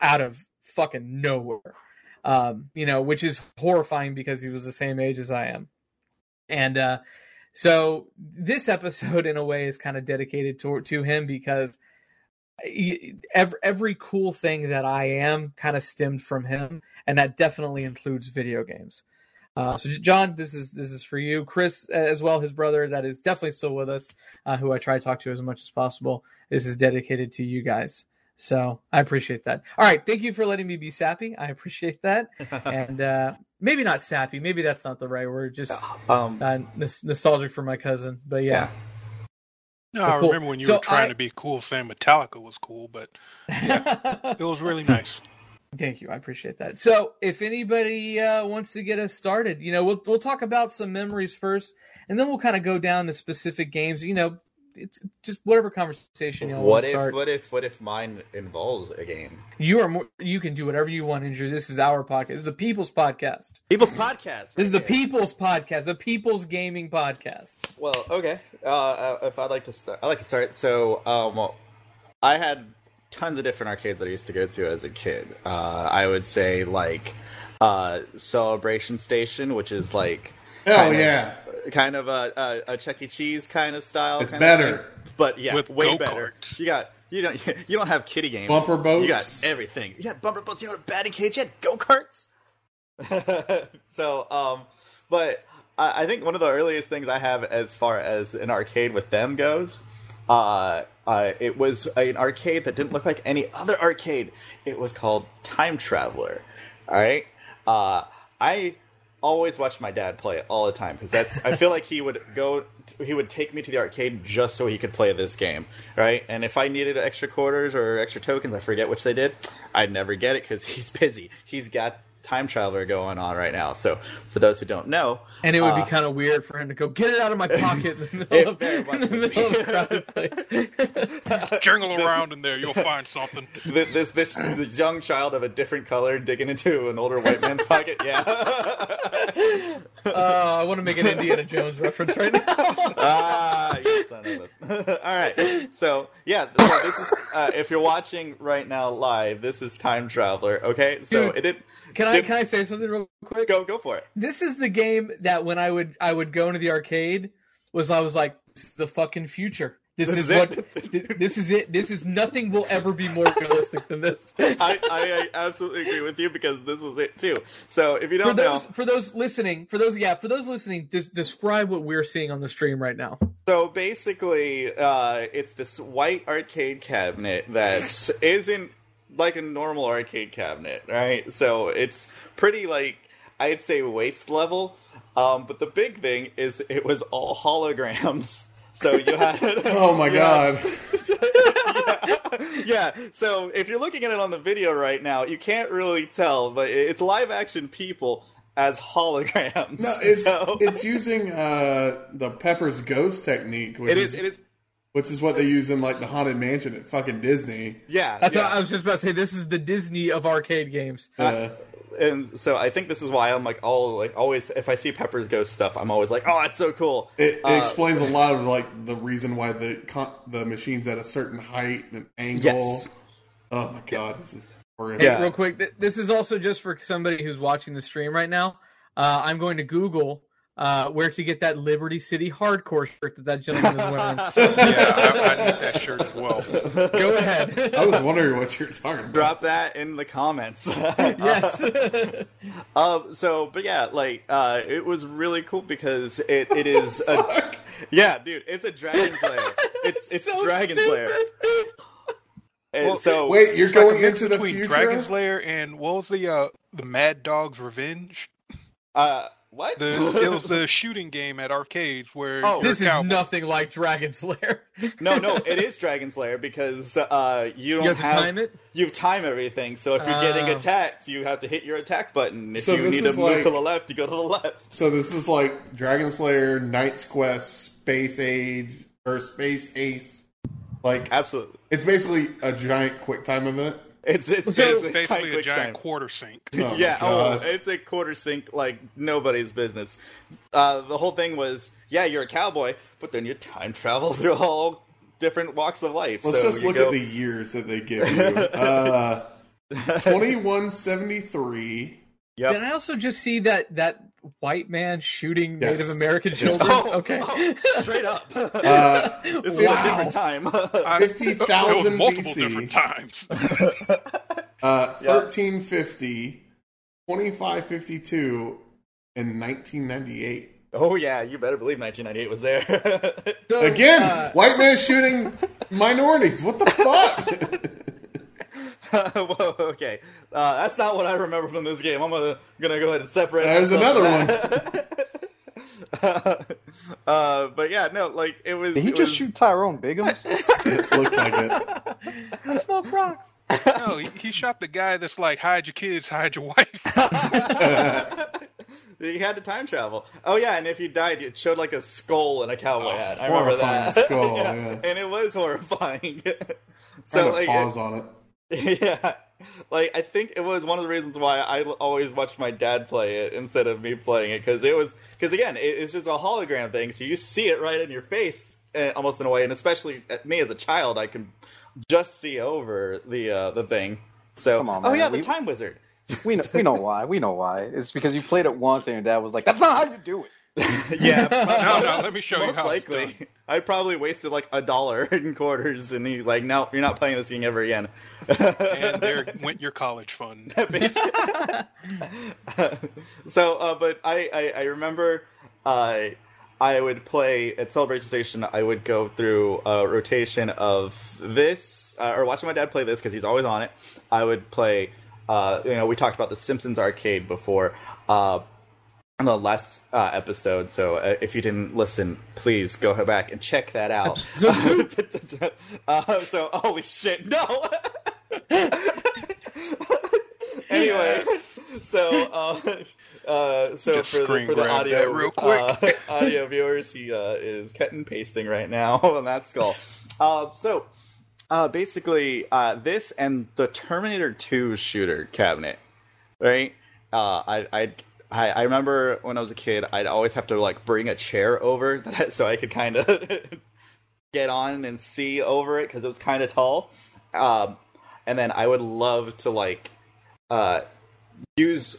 out of fucking nowhere um you know which is horrifying because he was the same age as i am and uh so this episode in a way is kind of dedicated to to him because every, every cool thing that i am kind of stemmed from him and that definitely includes video games uh, so John, this is this is for you. Chris, as well, his brother that is definitely still with us, uh, who I try to talk to as much as possible. This is dedicated to you guys. So I appreciate that. All right, thank you for letting me be sappy. I appreciate that. and uh, maybe not sappy. Maybe that's not the right word. Just um, uh, nos- nostalgic for my cousin. But yeah. No, I cool. remember when you So were trying I- to be cool saying Metallica was cool, but it was really nice. Thank you. I appreciate that. So, if anybody uh, wants to get us started, you know, we'll we'll talk about some memories first, and then we'll kind of go down to specific games. You know, it's just whatever conversation you want what to if start. what if what if mine involves a game? You are more. You can do whatever you want, Andrew. This is our podcast. This is the People's Podcast. People's podcast. This is the here. People's Podcast. The People's Gaming Podcast. Well, okay. Uh, uh, if I'd like to start, I'd like to start. So, um, well, I had tons of different arcades that I used to go to as a kid. Uh, I would say like uh, Celebration Station, which is like Oh kind of- yeah. Kind of a, a, a Chuck E. Cheese kind of style. It's kind of better. thing. but yeah, With way go-karts. better. You got you don't you don't have kitty games. Bumper boats. You got everything. You had bumper boats. You had a batting cage. You had go karts. so, um, but I, I think one of the earliest things I have as far as an arcade with them goes, uh, Uh, it was an arcade that didn't look like any other arcade. It was called Time Traveler. All right. Uh, I always watched my dad play it all the time because that's. I feel like he would go. He would take me to the arcade just so he could play this game, right? And if I needed extra quarters or extra tokens, I forget which they did. I'd never get it because he's busy. He's got time traveler going on right now. So for those who don't know, And it would uh, be kind of weird for him to go get it out of my pocket in the middle, of, in the middle of a crowded place. Jingle around in there, you'll find something. Th- this this this young child of a different color digging into an older white man's pocket. Yeah. Uh, I want to make an Indiana Jones reference right now. ah, you son of a. All right. So yeah, so this is uh, if you're watching right now live, this is Time Traveler. Okay. So Dude, it did. Can I did- can I say something real quick? go go for it? This is the game that when I would I would go into the arcade was I was like this is the fucking future. This, This is, is what it. this is it. This is nothing will ever be more realistic than this. I, I, I absolutely agree with you because this was it too. So if you don't know, those for those listening, for those yeah, for those listening, des- describe what we're seeing on the stream right now. So basically, uh, it's this white arcade cabinet that isn't like a normal arcade cabinet, right? So it's pretty like I'd say waist level. Um, but the big thing is it was all holograms. So you had Oh my you had- god. yeah. yeah. So if you're looking at it on the video right now, you can't really tell, but it's live action people as holograms. No, it's So- it's using uh, the Pepper's Ghost technique, which it is, is it is which is what they use in like the Haunted Mansion at fucking Disney. yeah. That's yeah. what I was just about to say. This is the Disney of arcade games. Uh, and so I think this is why I'm like all like always if I see Pepper's Ghost stuff, I'm always like, oh, that's so cool. it, it Uh, explains a lot of like the reason why the con- the machine's at a certain height and angle. Yes. Oh my god, this is horrific. Hey, Yeah. real quick, th- this is also just for somebody who's watching the stream right now. Uh, I'm going to Google uh, where to get that Liberty City hardcore shirt that that gentleman is wearing. Yeah, I, I need that shirt as well. Go ahead. I was wondering what you're talking about. Drop that in the comments. yes. Um. So, but yeah, like, uh, it was really cool because it, it is a yeah, dude. It's a Dragon Slayer. It's it's So Dragon stupid. Slayer. And Well, so Wait, you're It's like going into the future? Dragon's Lair and what was the uh, the Mad Dog's Revenge? uh, what? The it was the shooting game at arcades where Oh, this is cowboy. nothing like Dragon Slayer. no, no, it is Dragon Slayer because uh, you don't You have to time it? You time everything. So if you're getting Oh. attacked, you have to hit your attack button. If So you need to is move like- to the left, you go to the left. So this is like Dragon Slayer, Knight's Quest, Space Age, or Space Ace. Like Absolutely. it's basically a giant quick time event. It's it's So- basically, basically a giant time. quarter sink. Oh yeah, oh, it's a quarter sink like nobody's business. Uh, the whole thing was, yeah, you're a cowboy, but then you time travel through all different walks of life. Let's so just look go, at the years that they give you. Uh, 2173. Yep. Did I also just see that that white man shooting Yes. Native American children? Oh, okay. oh, straight up. Uh, this was wow. a different time. I- 50,000 it multiple BC. different times. Uh, 1350, 2552, and 1998. oh yeah, you better believe 1998 was there. So, Again, uh, white man shooting minorities. What the fuck? Whoa, okay, uh, that's not what I remember from this game. I'm gonna gonna go ahead and separate. There's another one. that. uh, but yeah, no, like it was. Did he it just was- shoot Tyrone Biggums? it looked like it. I smoke rocks. no, he, he shot the guy that's like, hide your kids, hide your wife. he had to time travel. Oh yeah, and if you died, it showed like a skull and a cowboy Oh, hat. I remember that. skull, yeah. and it was horrifying. So to like, pause on it. yeah, like I think it was one of the reasons why I always watched my dad play it instead of me playing it because it was because again it, it's just a hologram thing, so you see it right in your face uh, almost in a way, and especially at me as a child, I can just see over the uh, the thing. So Come on, oh yeah, the We- time wizard. We know, we know why. We know why. It's because you played it once and your dad was like, "That's not how you do it." yeah, no, no, let me show you how likely. I probably wasted like a dollar in quarters, and he's like, "No, you're not playing this game ever again." And there went your college fund. so, uh, but I, I, I remember uh, I would play at Celebration Station. I would go through a rotation of this, uh, or watching my dad play this because he's always on it. I would play. Uh, you know, we talked about the Simpsons arcade before. In the last uh, episode, so uh, if you didn't listen, please go back and check that out. uh, so, holy shit, no! anyway, so uh, uh, so Just for the, for the audio real quick. uh, audio viewers, he uh, is cutting and pasting right now on that skull. Uh, so uh, basically, uh, this and the Terminator 2 shooter cabinet, right? Uh, I I I I remember when I was a kid, I'd always have to like bring a chair over that, so I could kind of get on and see over it because it was kind of tall. Um, and then I would love to like uh, use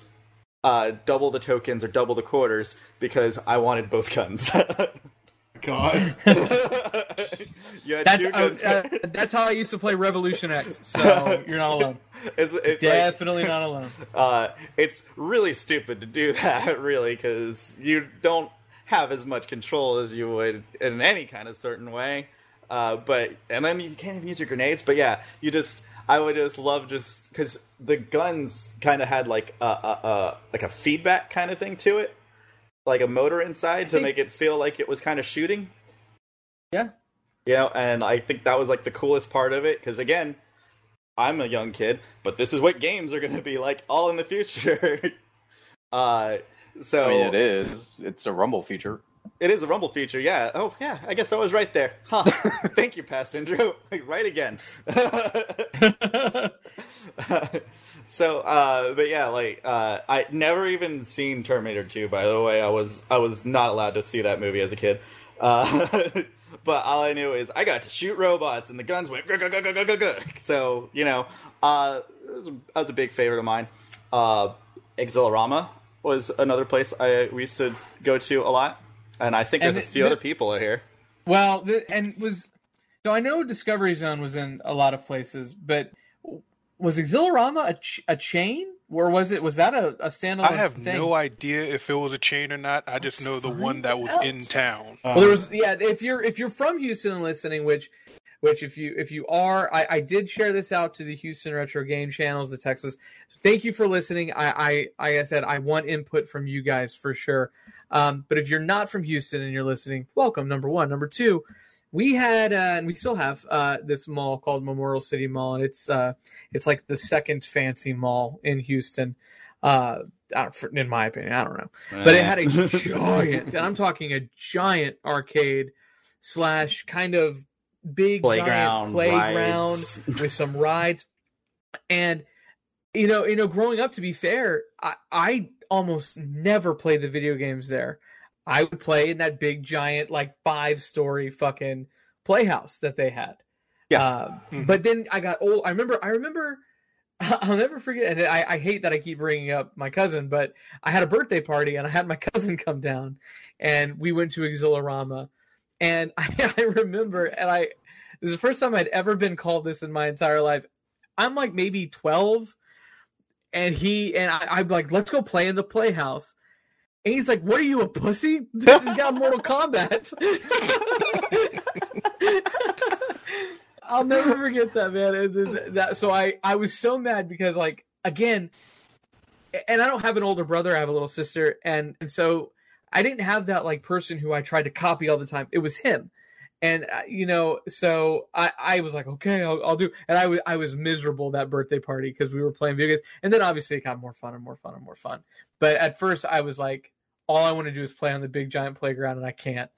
uh, double the tokens or double the quarters because I wanted both guns. God. you had That's uh, uh, that's how I used to play Revolution X. So you're not alone. it's, it's like, Definitely not alone. uh, it's really stupid to do that, really, because you don't have as much control as you would in any kind of certain way. Uh, but and then you can't even use your grenades. But yeah, you just I would just love just because the guns kind of had like a, a, a like a feedback kind of thing to it, like a motor inside to make it feel like it was kind of shooting. Yeah. Yeah, and I think that was like the coolest part of it because again, I'm a young kid, but this is what games are going to be like all in the future. uh, so I mean, it is. It's a Rumble feature. It is a Rumble feature, yeah. Oh, yeah. I guess I was right there. Huh. Thank you, Past Andrew. right again. so, uh, but yeah, like uh, I never even seen Terminator Two. By the way, I was I was not allowed to see that movie as a kid. Uh, but all I knew is I got to shoot robots, and the guns went. "Gah, gah, gah, gah, gah, gah, gah." So you know, uh, was, a, that was a big favorite of mine. Uh, Exhilarama was another place I we used to go to a lot, and I think And there's a few the- other people out here. Well, the, and was so I know Discovery Zone was in a lot of places, but was Exhilarama a, ch- a chain, or was it was that a, a standalone? I have thing? no idea if it was a chain or not. I just know the one that was in town. Well, there was yeah. If you're if you're from Houston and listening, which which if you if you are, I, I did share this out to the Houston Retro Game channels, the Texas. Thank you for listening. I I like I said, I want input from you guys for sure. Um, but if you're not from Houston and you're listening, welcome. Number one, number two. We had uh, and we still have uh, this mall called Memorial City Mall, and it's uh, it's like the second fancy mall in Houston. Uh, I don't, for- in my opinion, I don't know but it had a giant and i'm talking a giant arcade slash kind of big playground, giant playground rides. with some rides and you know you know growing up to be fair i i almost never play the video games there i would play in that big giant like five story fucking playhouse that they had Yeah. Um, Mhm. but then i got old i remember i remember I'll never forget, and I, I hate that I keep bringing up my cousin, but I had a birthday party and I had my cousin come down, and we went to Exhilarama, and I, I remember, and I this is the first time I'd ever been called this in my entire life. I'm like maybe twelve, and he and I, I'm like, let's go play in the playhouse. And he's like, "What are you a pussy? This has got Mortal Kombat." I'll never forget that, man. And that so I I was so mad because like again, and I don't have an older brother. I have a little sister, and and so I didn't have that like person who I tried to copy all the time. It was him, and uh, you know, so I I was like, okay, I'll, I'll do. And I was I was miserable that birthday party because we were playing video games, and then obviously it got more fun and more fun and more fun. But at first, I was like, all I want to do is play on the big giant playground, and I can't.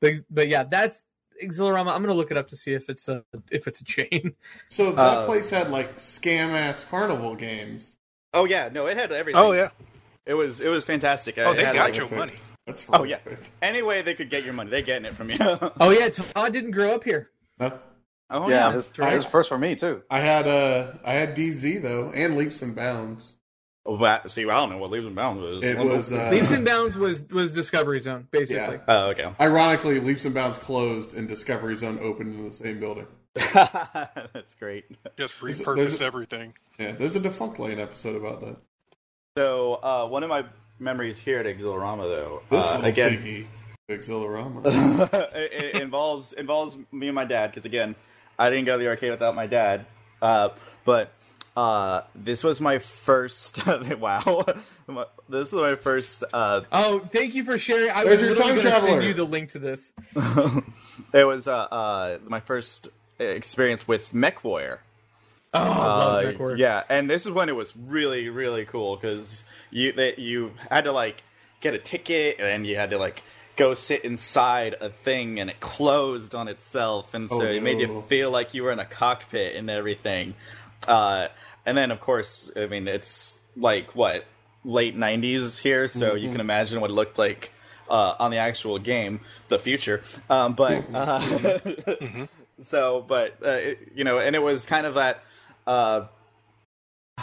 But but yeah, that's Exhilarama. I'm gonna look it up to see if it's a if it's a chain. So that Uh, place had like scam ass carnival games. Oh yeah, no, it had everything. Oh yeah. it was it was fantastic. Oh, It they had, got like, your money. That's Oh, yeah. horrific. Any way they could get your money, they're getting it from you. Oh yeah, Todd didn't grow up here. Huh? oh yeah, yeah, this, right. this first for me too. I had uh I had DZ though and leaps and bounds. Oh, that, see, I don't know what leaves and bounds was. It was uh, Leaps and Bounds was was Discovery Zone basically. Yeah. Oh, okay. ironically leaps and bounds closed and Discovery Zone opened in the same building. That's great. Just There's a- repurpose there's a- everything. Yeah, there's a Defunctland episode about that. So uh, one of my memories here at Exhilarama, though, This uh, little again, piggy. Exhilarama. it, it involves involves me and my dad because again, I didn't go to the arcade without my dad. Uh, but uh, this was my first. wow, this was my first. Uh, Oh, thank you for sharing. I There's was your time to traveler. send you the link to this. it was uh, uh, my first experience with MechWarrior. Oh, Uh, yeah, and this is when it was really, really cool because you that you had to like get a ticket and you had to like go sit inside a thing and it closed on itself, and so Oh, it made you feel like you were in a cockpit and everything. Uh, and then, of course, I mean, it's like what late '90s here, so you can imagine what it looked like uh, on the actual game, the future. Um, but uh, so, but uh, it, you know, and it was kind of that. Uh,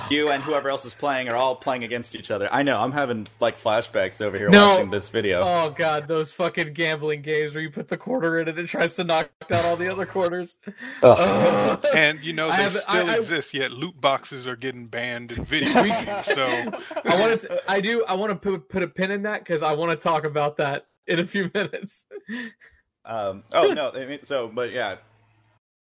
you and whoever else is playing are all playing against each other. I know. I'm having like flashbacks over here No. watching this video. Oh god, those fucking gambling games where you put the quarter in it and it tries to knock down all the other quarters. Ugh. And you know I they have- still I- I- exist, yet loot boxes are getting banned in video games. So I wanted to, I do I want to put put a pin in that because I want to talk about that in a few minutes. Um, oh no, I mean, so but yeah,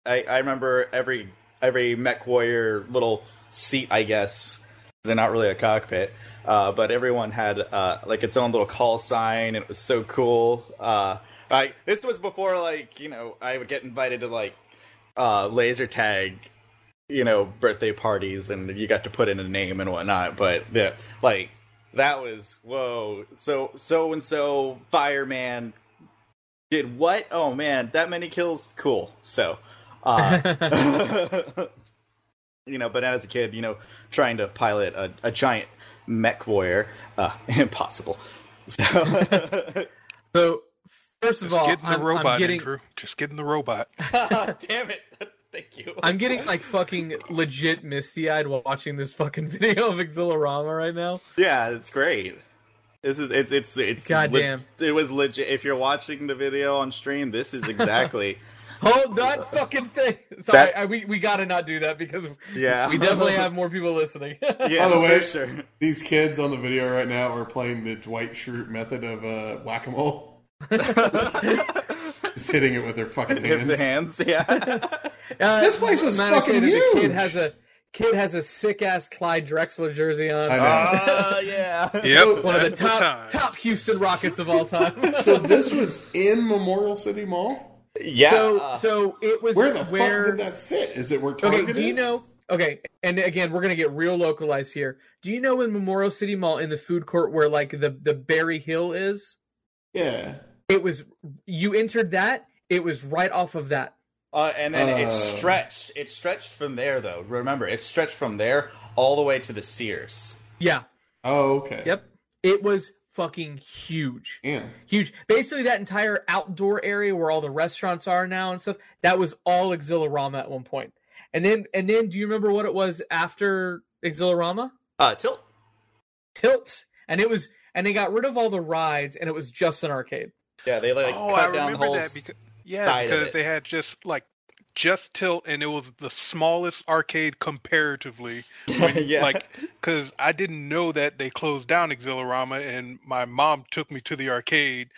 I I remember every every Mech Warrior little seat, I guess. They're not really a cockpit, uh, but everyone had uh, like its own little call sign, and it was so cool. Uh, I this was before like you know I would get invited to like uh, laser tag, you know, birthday parties, and you got to put in a name and whatnot. But yeah, like that was whoa. So so and so fireman did what? Oh man, that many kills, cool. So, uh, you know, but as a kid, you know, trying to pilot a, a giant mech warrior, uh, impossible. So, So first of just all, getting the I'm, robot, I'm getting Andrew. Just getting the robot. damn it! Thank you. I'm getting like fucking legit misty eyed while watching this fucking video of Exhilarama right now. Yeah, it's great. This is it's it's it's Goddamn. it was legit. If you're watching the video on stream, this is exactly. Hold that fucking thing. Sorry, That- I, we we gotta not do that because Yeah, we definitely have more people listening. Yeah, By the way- for sure. These kids on the video right now are playing the Dwight Schrute method of uh, whack a mole. Just hitting it with their fucking Hit the hands. hands, yeah. Uh, This place was might fucking that The kid has a kid has a sick ass Clyde Drexler jersey on. I know. Ah, yeah. Yep, So- One of the top time. top Houston Rockets of all time. So this was in Memorial City Mall. Yeah. so uh, so it was Where the where fuck did that fit? Is it where Target Okay, do you know? Okay, and again, we're gonna get real localized here. Do you know in Memorial City Mall in the food court where like the the Berryhill is? Yeah. It was you entered that. It was right off of that. Uh, and then it Uh. stretched. It stretched from there, though. Remember, it stretched from there all the way to the Sears. Yeah. Oh, okay. Yep. It was fucking huge. Yeah. Huge. Basically, that entire outdoor area where all the restaurants are now and stuff. That was all Exhilarama at one point. And then, and then, do you remember what it was after Exhilarama? Uh, tilt. Tilt. And it was, and they got rid of all the rides, and it was just an arcade. Yeah, they like oh, cut I down the whole. that because yeah, because they had just like just tilt, and it was the smallest arcade comparatively. When, yeah. Like, because I didn't know that they closed down exhilarama and my mom took me to the arcade,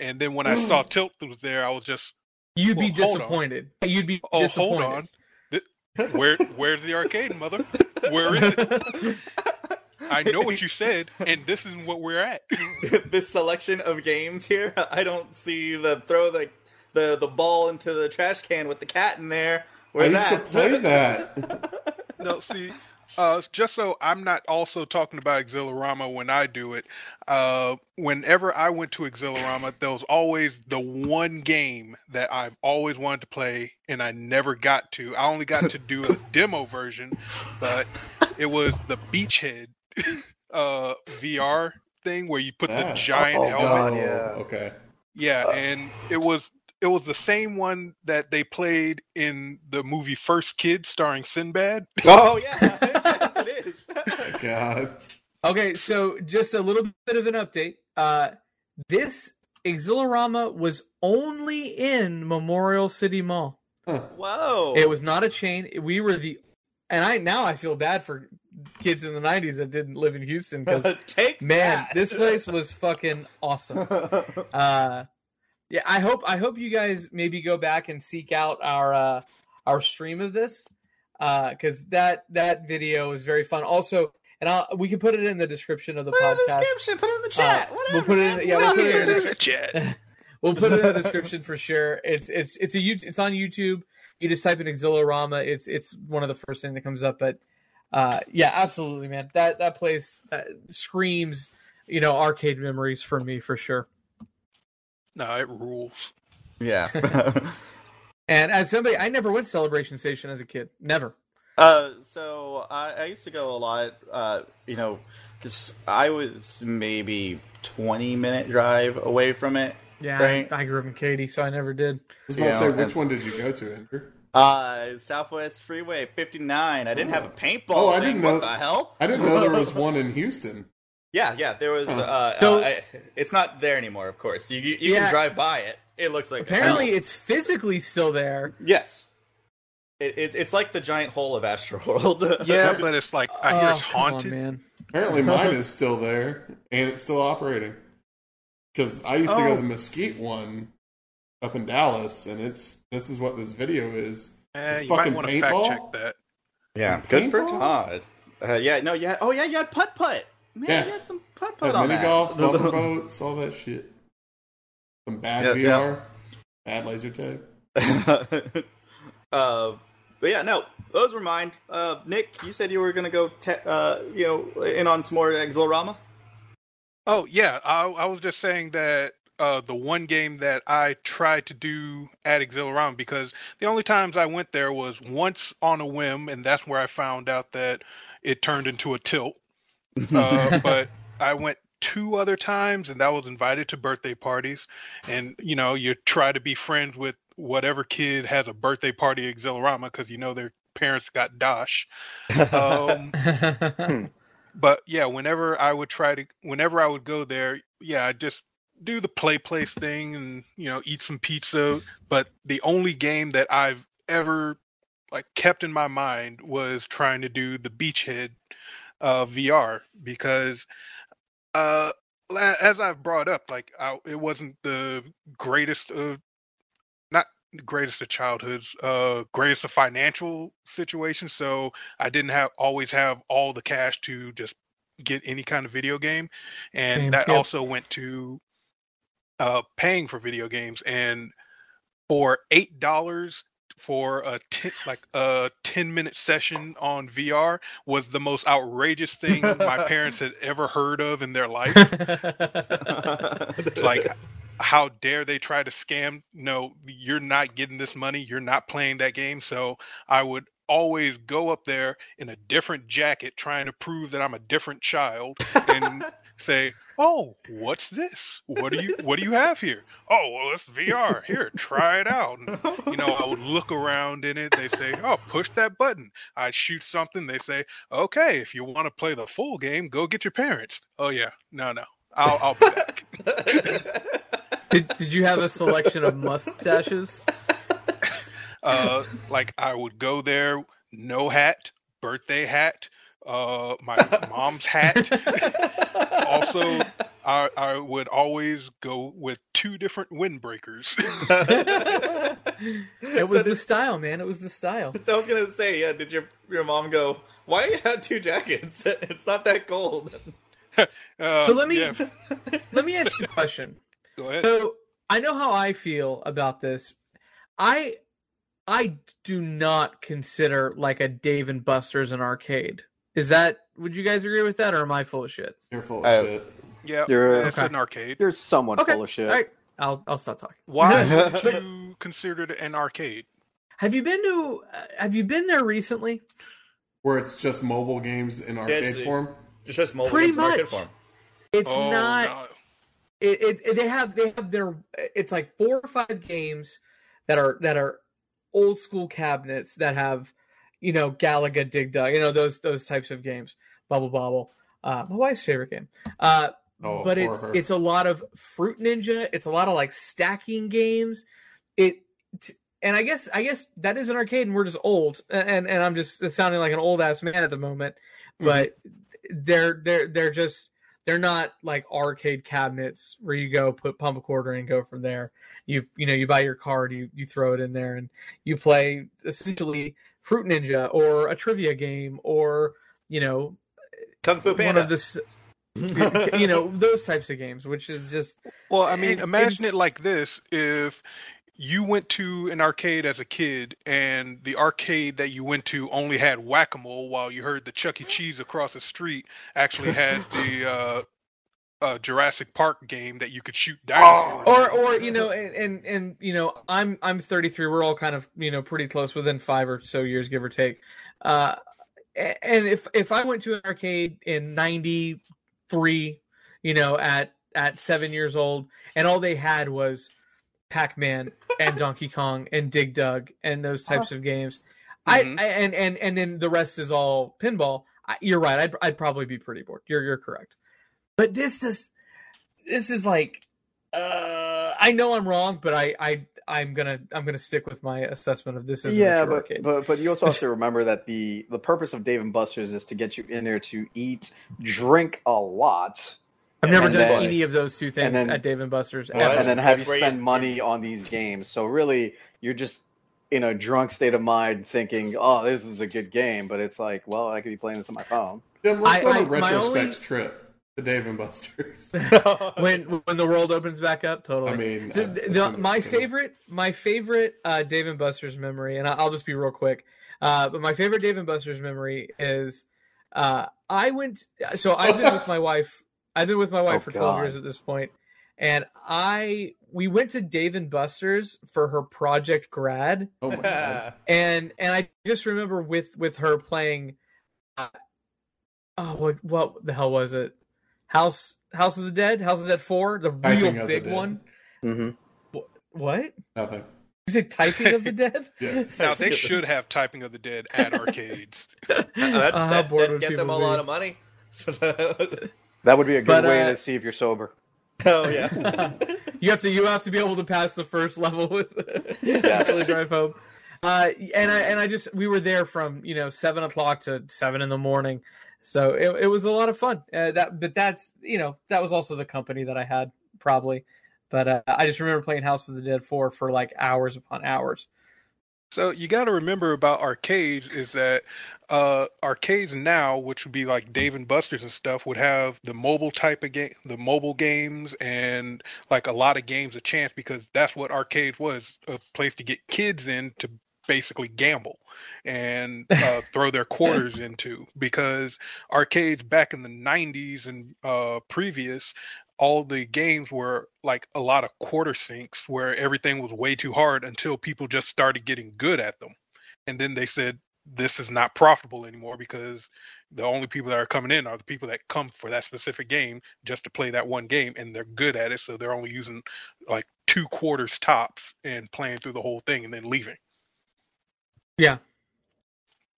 and then when I saw mm. Tilt was there, I was just, You'd be Well, on. disappointed. You'd be oh, disappointed. hold on. Th- Where where's the arcade, mother? Where is it? I know what you said, and this is what we're at. this selection of games here, I don't see the throw the the the ball into the trash can with the cat in there. Where's I used that? to play that. no, see, uh, just so I'm not also talking about Exhilarama when I do it. Uh, whenever I went to Exhilarama, there was always the one game that I've always wanted to play, and I never got to. I only got to do a demo version, but it was the Beachhead uh, VR thing where you put the Ah. giant Oh, helmet. God, Oh, yeah. Okay. Yeah, and it was it was the same one that they played in the movie First Kid starring Sinbad. oh yeah, yes, it is. God. Okay, so just a little bit of an update. Uh, this Exhilarama was only in Memorial City Mall. Huh. Whoa! It was not a chain. We were the, and I now I feel bad for kids in the '90s that didn't live in Houston because take man, that. this place was fucking awesome. Uh, Yeah, I hope I hope you guys maybe go back and seek out our uh, our stream of this because that that video is very fun. Also, and I'll, we can put it in the description of the Put it in the podcast. description. Put it in the chat. Uh, whatever, we'll put it in- man, yeah, we'll put it in whatever. the Chat. we'll put it in the description for sure. It's it's it's a YouTube, it's on YouTube. You just type in Exhilarama. It's it's one of the first thing that comes up. But uh, yeah, absolutely, man. That that place uh, screams, you know, arcade memories for me for sure. No, it rules. Yeah. And as somebody, I never went to Celebration Station as a kid. Never. Uh, so I, I used to go a lot. Uh, you know, because I was maybe twenty minute drive away from it. Yeah, Right. I, I grew up in Katy, so I never did. I was about to say, which and- one did you go to, Andrew? Uh, Southwest Freeway 59. I didn't have a paintball. Oh, I thing. didn't What know- the hell? I didn't know there was one in Houston. Yeah, yeah, there was. Uh, So- uh, I, it's not there anymore. Of course, you you, you Yeah. can drive by it. It looks like Apparently, hell. it's physically still there. yes. It, it, it's like the giant hole of Astroworld. Yeah, but it's like I hear Oh, it's on, haunted. man. Apparently, mine is still there and it's still operating. Because I used to go Oh. to the Mesquite one up in Dallas, and it's this is what this video is. Eh, The you might fucking want to fact check that. yeah, good for Todd. Uh, yeah, no, yeah, oh yeah, you had putt putt. Man, Yeah. you had some putt Had putt on mini that. golf, bumper boats, all that shit. Some bad Yeah, VR, bad laser tag. uh, but yeah, no, those were mine. Uh, Nick, you said you were gonna go, te- uh, you know, in on some more Exhilarama. Oh yeah, I, I was just saying that uh, the one game that I tried to do at Exhilarama because the only times I went there was once on a whim, and that's where I found out that it turned into a tilt. Uh, but I went two other times, and that was invited to birthday parties, and you know you try to be friends with whatever kid has a birthday party at Exhilarama because you know their parents got dosh. Um, but yeah, whenever I would try to, whenever I would go there, yeah, I just do the play place thing and you know eat some pizza. But the only game that I've ever like kept in my mind was trying to do the Beachhead uh, VR because uh, as I've brought up, like I, it wasn't the greatest of not the greatest of childhoods, uh, greatest of financial situations. So I didn't have always have all the cash to just get any kind of video game, and Game, that yep. also went to uh, paying for video games. And for eight dollars for a ten, like a ten minute session on VR was the most outrageous thing my parents had ever heard of in their life. Like how dare they try to scam? No you're not getting this money. You're not playing that game. So i would always go up there in a different jacket trying to prove that i'm a different child and say oh what's this? What do you what do you have here? Oh well it's vr here try it out. And, you know i would look around in it. They say oh push that button. I'd shoot something. They say okay if you want to play the full game go get your parents. Oh yeah. No no. I'll, I'll be back. Did, did you have a selection of mustaches? uh, like I would go there, no hat, birthday hat, uh, my mom's hat. also, I, I would always go with two different windbreakers. It was the style, man. It was the style. I was gonna say, yeah. Did your your mom go? Why do you have two jackets? It's not that cold. Uh, So let me- yeah, Let me ask you a question. go ahead. So I know how I feel about this. I I do not consider like a Dave and Buster's an arcade. Is that would you guys agree with that or am I full of shit? You're full of Uh, shit. Yeah, You're- it's Okay. an arcade. You're somewhat Okay. full of shit. All right. I'll I'll stop talking. Why would you consider it an arcade? Have you been to uh, have you been there recently? Where it's just mobile games in arcade it's- form. It's just mobile Pretty games in arcade form. It's oh, not no. it, it, it- they have they have their it's like four or five games that are that are old school cabinets that have you know Galaga Dig Dug you know those those types of games Bubble Bobble uh, my wife's favorite game uh, Oh, but it's her. it's a lot of Fruit Ninja it's a lot of like stacking games it t- and I guess I guess that is an arcade and we're just old and and I'm just sounding like an old ass man at the moment Mm-hmm. but they're they're they're just they're not like arcade cabinets where you go put pump a quarter and go from there. You you know you buy your card, you you throw it in there, and you play essentially Fruit Ninja or a trivia game or you know Kung Fu one of this you know those types of games, which is just Well, I mean, It- imagine it like this: if you went to an arcade as a kid, and the arcade that you went to only had whack a mole, while you heard the Chuck E. Cheese across the street actually had the uh, uh, Jurassic Park game that you could shoot dinosaurs. or or you know and, and and you know i'm i'm 33 we're all kind of you know pretty close within five or so years give or take. Uh and if if i went to an arcade in 93 you know at at seven years old and all they had was pac-man and donkey kong and dig dug and those types of games Mhm. I, I and and and then the rest is all pinball I, you're right. I'd, I'd probably be pretty bored. You're you're correct but this is this is like uh i know i'm wrong but i i i'm gonna i'm gonna stick with my assessment of this as yeah, but, arcade but but you also have to remember that the the purpose of Dave and Buster's is to get you in there to eat, drink a lot, i've never done then- any of those two things then- at dave and buster's Well, ever. and then have that's you where you- spend money on these games. So really, you're just in a drunk state of mind, thinking, "Oh, this is a good game," but it's like, well, I could be playing this on my phone. Jim, let's I- go on I- a my only- trip to Dave and Buster's. when when the world opens back up totally I mean, So I the- assume the- it's my favorite, my favorite uh, Dave and Buster's memory, and I'll just be real quick. Uh, but my favorite Dave and Buster's memory is uh, I went. So I've been with my wife. I've been with my wife Oh, for twelve God. years at this point, and I we went to Dave and Buster's for her project grad, Oh my god. and and I just remember with with her playing. Uh, oh, what what the hell was it? House House of the Dead, House of the Dead Four, the Typing real of the big Dead. one. Mm-hmm. What? Nothing. Is it Typing of the Dead? Yes. now they should have Typing of the Dead at arcades. that, Uh, that, that would get them a people lot of money. That would be a good But, way uh, to see if you're sober. oh yeah. You have to you have to be able to pass the first level with Yes. really drive home. Uh, and I and I just we were there from you know seven o'clock to seven in the morning, so it, it was a lot of fun. Uh, that but that's you know that was also the company that I had probably, but uh, I just remember playing House of the Dead four for like hours upon hours. So you got to remember about arcades is that uh, arcades now, which would be like Dave and Buster's and stuff, would have the mobile type of game, the mobile games, and like a lot of games a chance because that's what arcades was a place to get kids in to basically gamble and uh, throw their quarters into because arcades back in the 90s and uh, previous all the games were like a lot of quarter sinks where everything was way too hard until people just started getting good at them. And then they said this is not profitable anymore because the only people that are coming in are the people that come for that specific game just to play that one game and they're good at it so they're only using like two quarters tops and playing through the whole thing and then leaving. Yeah.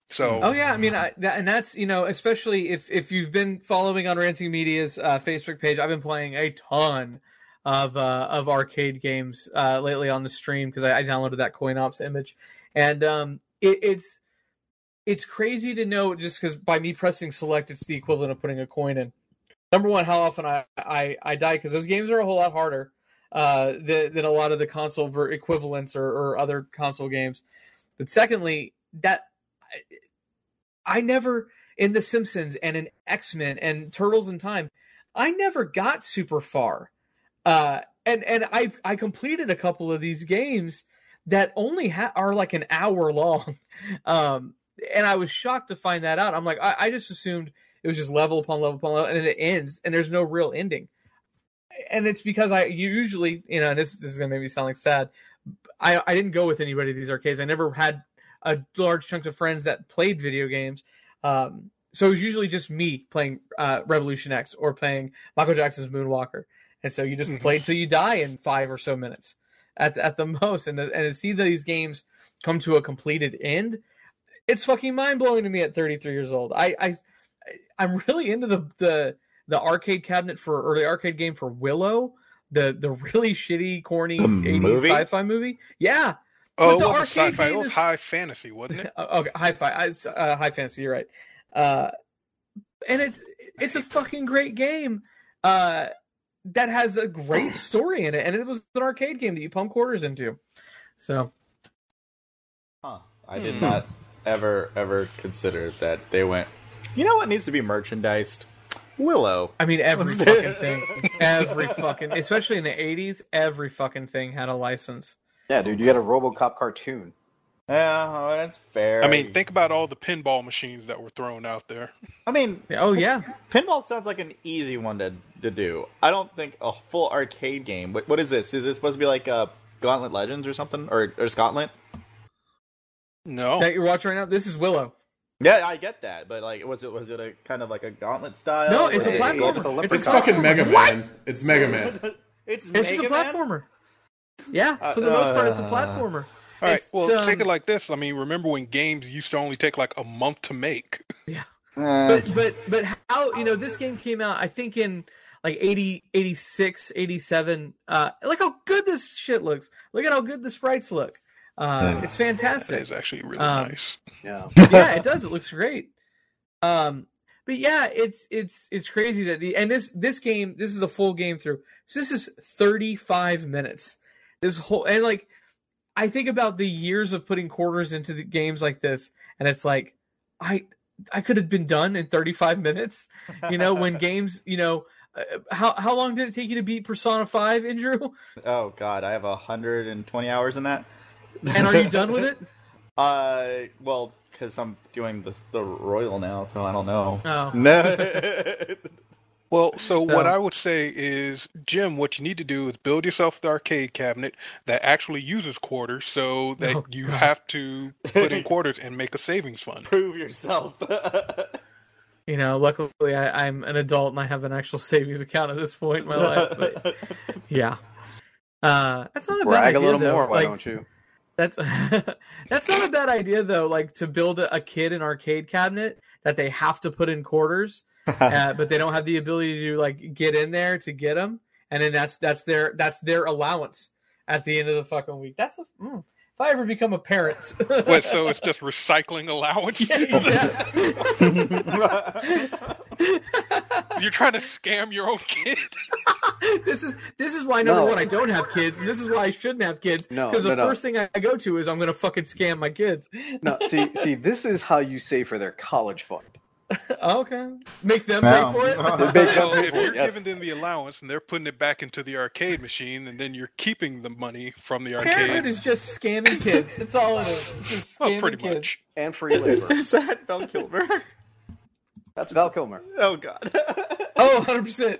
So Oh yeah, I mean, I, that, and that's you know, especially if if you've been following on Ranting Media's uh, Facebook page, I've been playing a ton of uh, of arcade games uh, lately on the stream because I, I downloaded that Coin Ops image, and um, it, it's it's crazy to know just because by me pressing select, it's the equivalent of putting a coin in. Number one, how often I I, I die because those games are a whole lot harder uh, than, than a lot of the console ver- equivalents or, or other console games. But secondly, that I never in The Simpsons and in X Men and Turtles in Time, I never got super far. Uh, and and I I completed a couple of these games that only ha- are like an hour long, um, and I was shocked to find that out. I'm like, I, I just assumed it was just level upon level upon level, and it ends, and there's no real ending. And it's because I usually, you know, and this this is gonna make me sound like sad. I I didn't go with anybody to these arcades. I never had a large chunk of friends that played video games. Um, so it was usually just me playing uh, Revolution X or playing Michael Jackson's Moonwalker, and so you just Mhm. play till you die in five or so minutes at at the most. And and to see these games come to a completed end, it's fucking mind blowing to me at 33 years old. I I I'm really into the the the arcade cabinet for or the arcade game for Willow. The, the really shitty, corny The 80s sci-fi movie. Yeah, oh, but it wasn't sci-fi, it was is- high fantasy, wasn't it? Uh, okay, high fi, uh, high fantasy. You're right. Uh, and it's it's a fucking great game. uh, that has a great story in it, and it was an arcade game that you pump quarters into. So Huh. I did Hmm. not ever ever consider that they went. You know what needs to be merchandised? Willow. I mean, every Let's fucking thing, every fucking, especially in the '80s, every fucking thing had a license. Yeah, dude, you got a RoboCop cartoon. Yeah, well, that's fair. I mean, think about all the pinball machines that were thrown out there. I mean, Oh yeah, pinball sounds like an easy one to to do. I don't think a full arcade game. What what is this? Is this supposed to be like uh, Gauntlet Legends or something, or or Gauntlet? No, that you're watching right now. This is Willow. Yeah, I get that, but like, was it was it a kind of like a Gauntlet style? No, it's Was a platformer. It's It's, It's a fucking platformer. Mega Man. It's Mega Man. it's It's just a Mega Man? platformer. Yeah, Uh, for the most part, it's a uh, platformer. All right. It's, Well, um, take it like this. I mean, remember when games used to only take like a month to make? Uh, but but but how you know this game came out i think in like 80 86 87 uh look how good this shit looks look at how good the sprites look uh Hmm. it's That fantastic is actually really Um, nice. Yeah. yeah it does it looks great um but yeah it's it's it's crazy that the and this this game this is a full game through so this is 35 minutes this whole and like i think about the years of putting quarters into the games like this and it's like i i could have been done in 35 minutes you know when games you know uh, how how long did it take you to beat persona 5 andrew oh god, I have hundred and twenty hours in that. And are you done with it Uh, well, because I'm doing the the royal now, so I don't know. oh No. Well, so what I would say is, Jim, what you need to do is build yourself the arcade cabinet that actually uses quarters, so that Oh, you God. have to put in quarters and make a savings fund. Prove yourself. you know luckily I, i'm an adult and i have an actual savings account at this point in my life but yeah uh that's not a bad Brag a little though. more, why Like, don't you? That's that's not a bad idea though. Like to build a, a kid an arcade cabinet that they have to put in quarters, uh, but they don't have the ability to like get in there to get them, and then that's that's their that's their allowance at the end of the fucking week. That's a, mm, if I ever become a parent. What? So it's just recycling allowance? yes. You're trying to scam your own kid? this is this is why number No. one I don't have kids, and this is why I shouldn't have kids. No, because the no, no. first thing I go to is I'm gonna fucking scam my kids. No, see, see, this is how you save for their college fund. Oh, okay, make them No. pay for it. They So up if for it, you're yes. giving them the allowance and they're putting it back into the arcade machine, and then you're keeping the money from the Parenthood arcade, is just scamming kids. That's all it is. It's just well, scamming pretty kids. much. and free labor. Is that Val Kilmer? That's Val Kilmer. Oh god. Oh, 100%.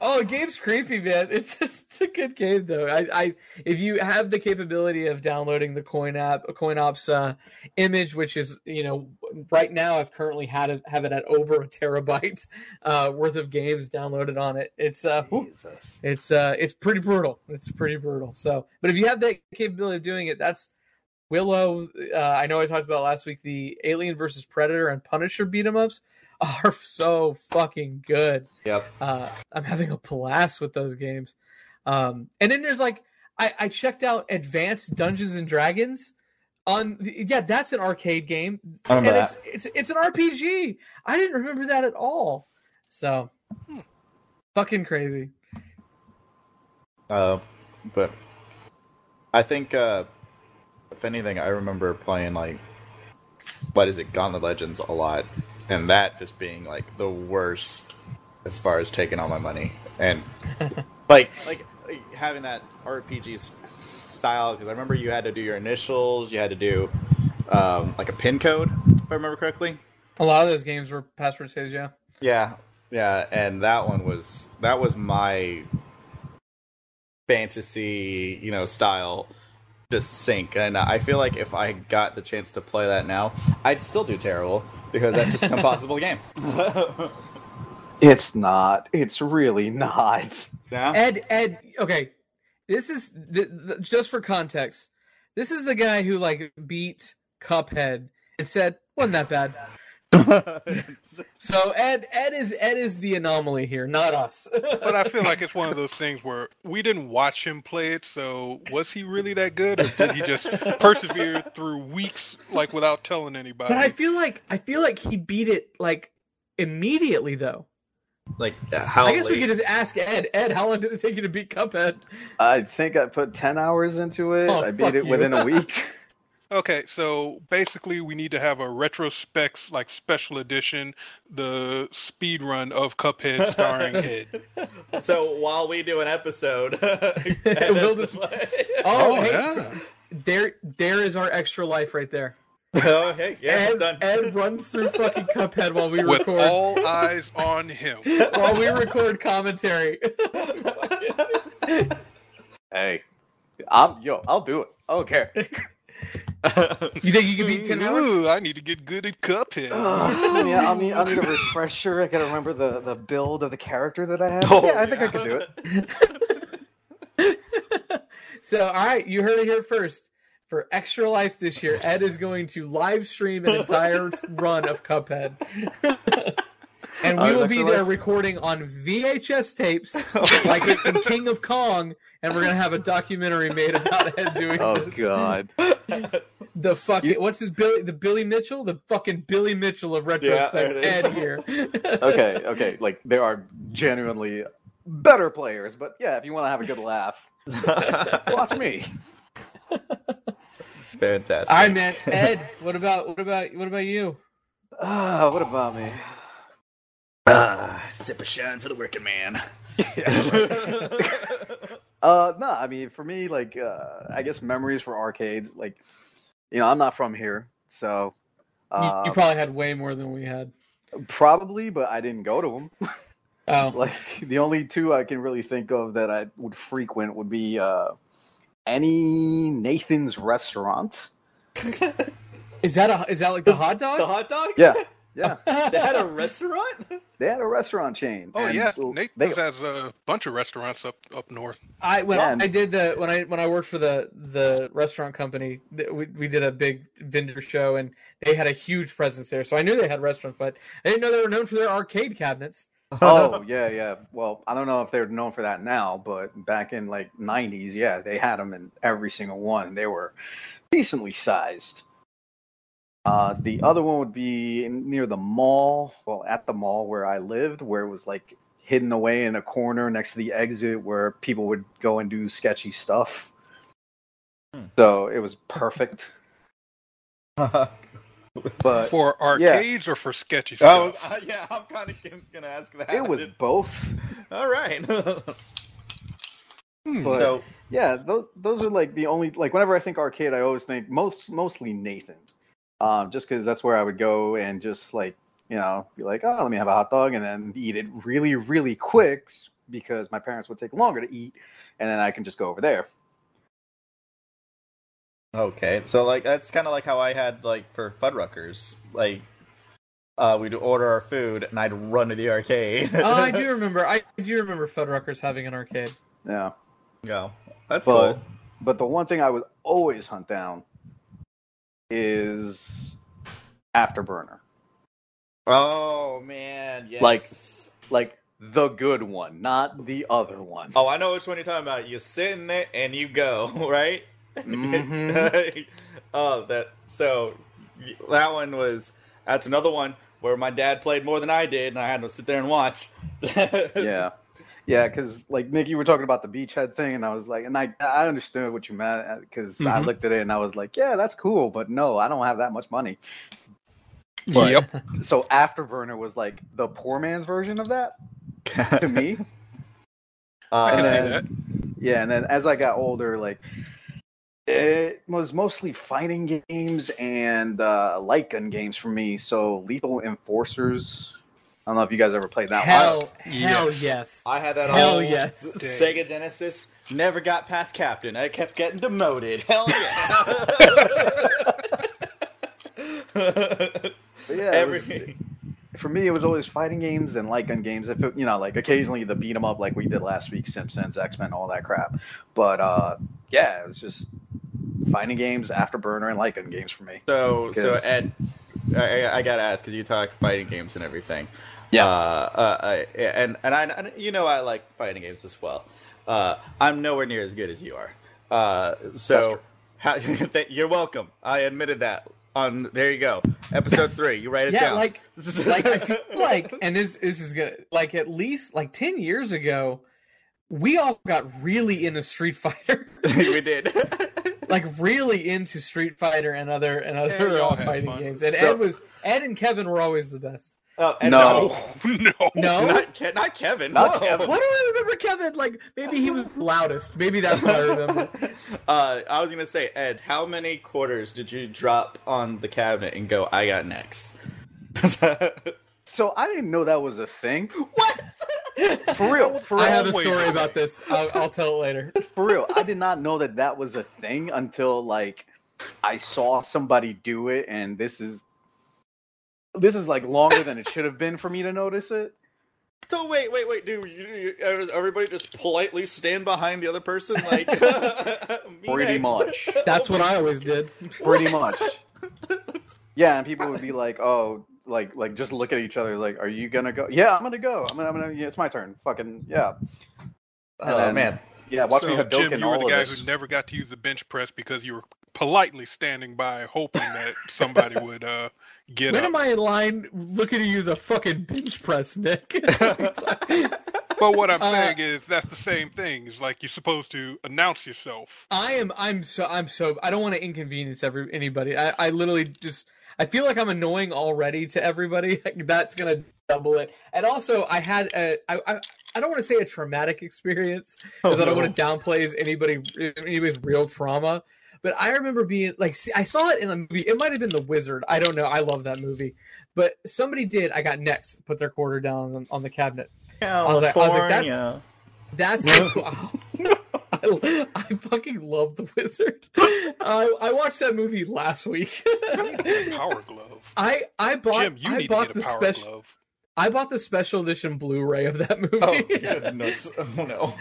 Oh, the game's creepy, man. It's it's a good game though. I, I if you have the capability of downloading the Coin app, a Coin Ops uh, image, which is you know right now I've currently had it have it at over a terabyte uh, worth of games downloaded on it. It's uh, Jesus. it's uh, it's pretty brutal. It's pretty brutal. So, but if you have that capability of doing it, that's Willow. Uh, I know I talked about last week the Alien versus Predator and Punisher beat 'em ups are so fucking good Yep. uh, I'm having a blast with those games. Um, and then there's like I, I checked out Advanced Dungeons and Dragons on yeah that's an arcade game I and remember it's, it's it's an RPG. I didn't remember that at all. So fucking crazy. Uh, but I think uh, if anything, I remember playing like what is it, Gauntlet Legends a lot, and that just being like the worst as far as taking all my money and like like like, having that RPG style because I remember you had to do your initials, you had to do um, like a pin code if I remember correctly. A lot of those games were password saves, yeah. Yeah, yeah, and that one was that was my fantasy, you know, style just sink. And I feel like if I got the chance to play that now, I'd still do terrible because that's just an impossible game. It's not. It's really not. yeah. Ed Ed okay. This is th- th- just for context. This is the guy who like beat Cuphead and said wasn't that bad. So Ed Ed is Ed is the anomaly here, not us. But I feel like it's one of those things where we didn't watch him play it, so was he really that good, or did he just persevere through weeks, like without telling anybody? But I feel like I feel like he beat it like immediately though. Like uh, how? I guess we could just ask Ed. Ed, how long did it take you to beat Cuphead? I think I put ten hours into it. Oh, I beat it you. within a week. Okay, so basically, we need to have a retrospects like special edition, the speed run of Cuphead starring Ed. So while we do an episode, We'll just- oh, Oh, hey, yeah. there, there is our extra life right there. oh, hey, yeah, Ed, done. Ed runs through fucking Cuphead while we With record. all eyes on him. while we record commentary. hey, I'm yo. I'll do it. I don't care. You think you can beat ten hours? Ooh, I need to get good at Cuphead. Ugh, yeah, I'll need, I'll need a refresher. I gotta remember the, the build of the character that I have. Oh, yeah, I think I can do it. So, all right, you heard it here first. For Extra Life this year, Ed is going to live stream an entire run of Cuphead. and we Uh, will be there Life? recording on VHS tapes, like in King of Kong, and we're going to have a documentary made about Ed doing Oh this. god. The fucking, what's his Billy, the Billy Mitchell? The fucking Billy Mitchell of retrospects. there it is. Ed here. Okay, okay. Like there are genuinely better players, but yeah, if you want to have a good laugh, watch me. Fantastic. All right, man. Ed, what about, what about, what about you? Ah, what about me? Ah, sip of shine for the working man. Uh, no, I mean for me, like uh, I guess memories for arcades. Like, you know, I'm not from here, so You, uh, you probably had way more than we had. probably, but I didn't go to them. Oh, like the only two I can really think of that I would frequent would be uh, any Nathan's restaurant. is that a is that like the hot dog? the hot dog? Yeah, yeah, They had a restaurant? they had a restaurant chain. Oh and yeah, they- Nathan's has a bunch of restaurants up up north. I when Yeah, and- I did the when I when I worked for the the restaurant company, we we did a big vendor show and they had a huge presence there. So I knew they had restaurants, but I didn't know they were known for their arcade cabinets. oh yeah, yeah. Well, I don't know if they're known for that now, but back in like '90s, yeah, they had them in every single one. They were decently sized. Uh, the other one would be in- near the mall. Well, at the mall where I lived, where it was like hidden away in a corner next to the exit, where people would go and do sketchy stuff. Hmm. So it was perfect. But For arcades or for sketchy Oh, stuff? uh, yeah, I'm kind of gonna ask that. it was both. all right. Hmm. But so, Yeah, those those are like the only like whenever I think arcade, I always think most mostly Nathan's, um, just because that's where I would go and just like you know be like, oh, let me have a hot dog and then eat it really really quick because my parents would take longer to eat, and then I can just go over there. okay, so like that's kind of like how I had like for Fuddruckers, like uh, we'd order our food and I'd run to the arcade. Oh, I do remember. I do remember Fuddruckers having an arcade. Yeah, Yeah, that's but cool. but the one thing I would always hunt down is Afterburner, Oh man, yes. Like- like the good one, not the other one. oh, I know which one you're talking about. You sit in it and you go right. Mhm. oh, that so that one was that's another one where my dad played more than I did, and I had to sit there and watch. yeah yeah because like nick you were talking about the beachhead thing and i was like and i i understood what you meant because i Mhm. looked at it and i was like yeah that's cool but no i don't have that much money But- Yep. so afterburner was like the poor man's version of that to me I can And see then- that. yeah and then as i got older like it was mostly fighting games and uh, light gun games for me so lethal enforcers i don't know if you guys ever played that one Hell, hell Yes. yes. I had that Hell whole yes. Sega Genesis. Never got past captain. I kept getting demoted. Hell yeah! Yeah, it was- Every for me, it was always fighting games and light gun games. If it, you know, like occasionally the beat 'em up, like we did last week, Simpsons, X Men, all that crap. But uh, yeah, it was just fighting games, Afterburner, and light gun games for me. so so Ed, I, I gotta ask because you talk fighting games and everything. Yeah. Uh, uh, I, and and I and you know I like fighting games as well. Uh, I'm nowhere near as good as you are. Uh, so true. how, you're welcome. I admitted that on there you go. Episode three. You write it yeah, down. like like I feel like, and this this is gonna like at least like ten years ago, we all got really into Street Fighter, we did. like really into Street Fighter and other and other y'all uh, had fighting games. And So- Ed was Ed and Kevin were always the best. Oh, and No. no. No, not, Ke- not Kevin. Not Whoa. Kevin. Why do I remember Kevin? Like maybe he was loudest. Maybe that's what I remember. uh, I was gonna say, Ed, how many quarters did you drop on the cabinet and go? I got next. So I didn't know that was a thing. what? For real, for real, I have a story the about this. I'll, I'll tell it later. for real. I did not know that that was a thing until like I saw somebody do it, and this is this is like longer than it should have been for me to notice it. So wait, wait, wait, dude. You, you, everybody just politely stand behind the other person, like Pretty next. much. That's what I always did. Pretty much. Yeah, and people would be like, "Oh, like, like, just look at each other. Like, are you gonna go? Yeah, I'm gonna go. I'm gonna, I'm gonna. Yeah, it's my turn. Fucking yeah, Oh then- man, yeah. Watch so, me have Jim, you were the guy this. who never got to use the bench press because you were politely standing by, hoping that somebody would uh, get When up. am I in line looking to use a fucking bench press, Nick? But what I'm Uh, saying is that's the same thing. It's like you're supposed to announce yourself. I am. I'm so. I'm so. I don't want to inconvenience every anybody. I, I literally just. I feel like I'm annoying already to everybody. That's gonna double it. And also, I had a. I. I I don't want to say a traumatic experience because Oh, I don't no. want to downplay anybody anybody's real trauma. But I remember being like, see, I saw it in the movie. It might have been The Wizard. I don't know. I love that movie. But somebody did. I got next. Put their quarter down on, on the cabinet. was like- I was like, that's- California. That's I, I fucking love the wizard. I, I watched that movie last week. Power glove. I I bought Jim, you I need to bought get a the power special glove. I bought the special edition Blu-ray of that movie. Oh goodness! Oh no!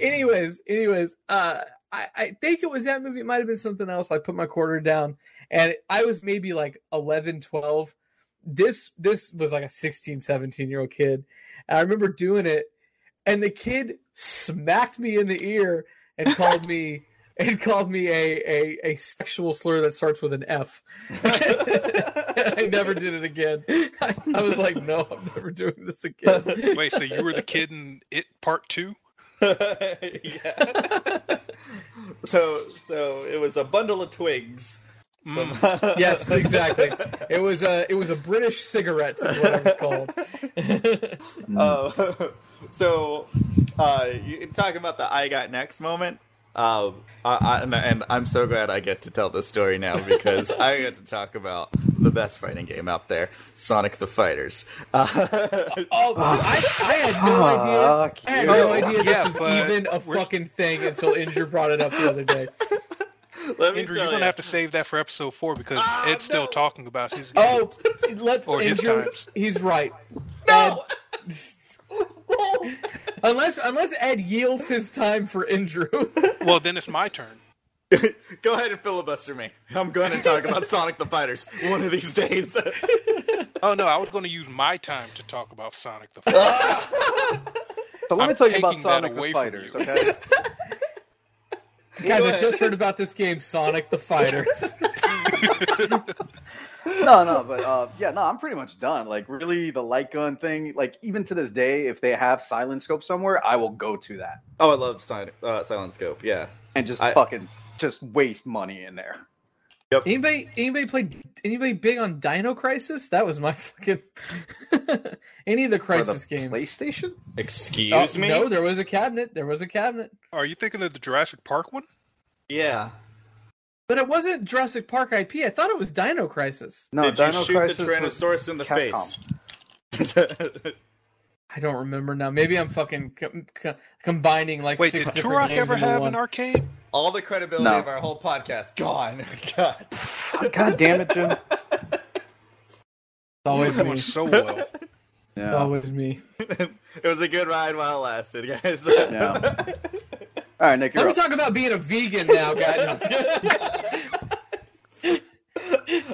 anyways, anyways, uh, I, I think it was that movie. It might have been something else. I put my quarter down, and I was maybe like 11, 12. This this was like a 16, 17 year old kid. And I remember doing it, and the kid smacked me in the ear and called me and called me a, a, a sexual slur that starts with an F. I never did it again. I, I was like, no, I'm never doing this again. Wait, so you were the kid in It Part Two? yeah. So, so it was a bundle of twigs. Mm. yes, exactly. It was a it was a British cigarette is what it was called. Uh, so, uh, you talking about the "I got next" moment. Uh, I, I, and, and I'm so glad I get to tell this story now because I get to talk about the best fighting game out there, Sonic the Fighters. Uh, oh, I, I had no idea. Fuck I had you. no idea Yeah, this was even a fucking thing until Injure brought it up the other day. let me Andrew, tell you're gonna ya. have to save that for episode four because Ah, Ed's still talking about his. Oh, let's Or his Injure. times. He's right. No. Ed- unless unless Ed yields his time for Andrew. Well, then it's my turn. Go ahead and filibuster me. I'm going to talk about Sonic the Fighters one of these days. Oh no, I was going to use my time to talk about Sonic the Fighters. So let me I'm tell you about Sonic the Fighters, okay? Guys, I just heard about this game, Sonic the Fighters. no, no, but uh, yeah, no, I'm pretty much done. Like, really, the light gun thing. Like, even to this day, if they have silent scope somewhere, I will go to that oh, I love Silent, uh, Silent Scope. Yeah. and just I- fucking just waste money in there. Yep. Anybody anybody played anybody big on Dino Crisis? That was my fucking any of the For Crisis the games. PlayStation? Excuse Oh, me. No, there was a cabinet. There was a cabinet. Oh, are you thinking of the Jurassic Park one? Yeah. But it wasn't Jurassic Park IP. I thought it was Dino Crisis. No, Did Dino you shoot Crisis the was Tyrannosaurus in the Capcom. face? I don't remember now. Maybe I'm fucking com- com- combining like Wait, six did different Turok games ever have one. an arcade? All the credibility No. of our whole podcast gone. God. God damn it, Jim. It's always me. so well. It's Yeah. always me. it was a good ride while it lasted, guys. Yeah. All right, Nick, Let you're me up. talk about being a vegan now, guys.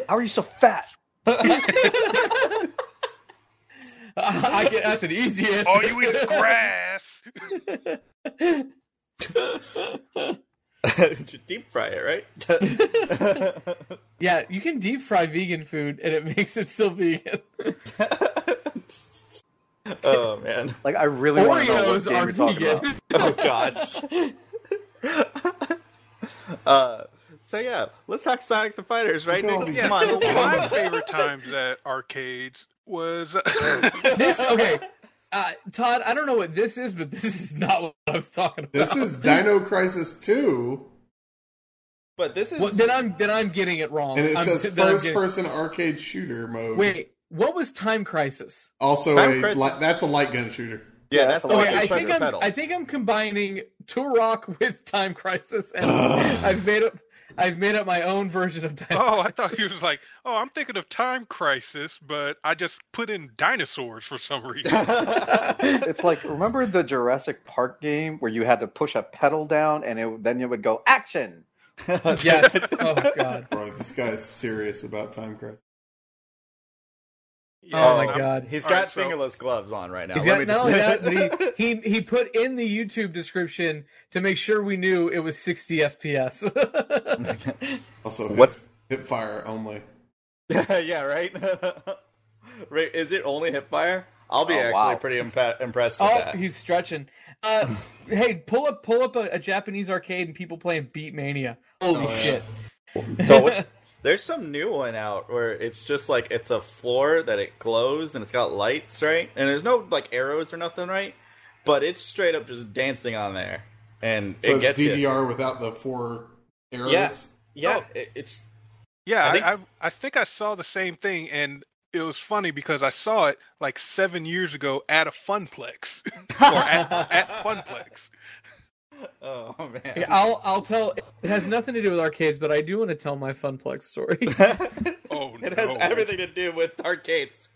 How are you so fat? I get, that's an easy answer. All you eat is grass. Deep fry it, right? Yeah, you can deep fry vegan food and it makes it still vegan. oh man. Like I really want to know what Oreos game are talking vegan. about. Oh gosh. uh, so yeah, let's talk Sonic the Fighters, right? Look at all Come on, One of my favorite times at arcades was this okay. Uh, Todd, I don't know what this is, but this is not what I was talking about. This is Dino Crisis 2, But this is Well, then I'm then I'm getting it wrong. and it I'm, says then I'm first getting- person arcade shooter mode. Wait, what was Time Crisis? Also, Time a, Crisis- li- that's a light gun shooter. yeah, Yeah, that's the that's. Okay, a that I think I'm pedal. I think I'm combining Turok with Time Crisis, and I've made up I've made up my own version of Time. Oh, I thought he was like, oh, I'm thinking of Time Crisis, but I just put in dinosaurs for some reason. It's like remember the Jurassic Park game where you had to push a pedal down and it, then it would go action. yes. Oh god. Bro, this guy's serious about Time Crisis. Oh my I'm- god. he's got right, so- fingerless gloves on right now. He's Let got not only that, but he, he he put in the YouTube description to make sure we knew it was 60 FPS. Also, What- hip fire only. yeah, right. right. Is it only hipfire? I'll be Oh, actually wow. pretty impa- impressed with oh, that. he's stretching. Uh, hey, pull up pull up a, a Japanese arcade and people playing Beat Mania. Holy Oh, yeah. shit! So what- There's some new one out where it's just like it's a floor that it glows and it's got lights, right? And there's no like arrows or nothing, right? But it's straight up just dancing on there, and So it it's gets you. DDR without the four arrows. Yeah. Yeah, Oh. it, it's Yeah, I I think- think... I, I think I saw the same thing, and it was funny because I saw it like seven years ago at a Funplex or at, at Funplex. oh man. Yeah, I'll I'll tell. It has nothing to do with arcades, but I do want to tell my Funplex story. Oh it has everything to do with arcades.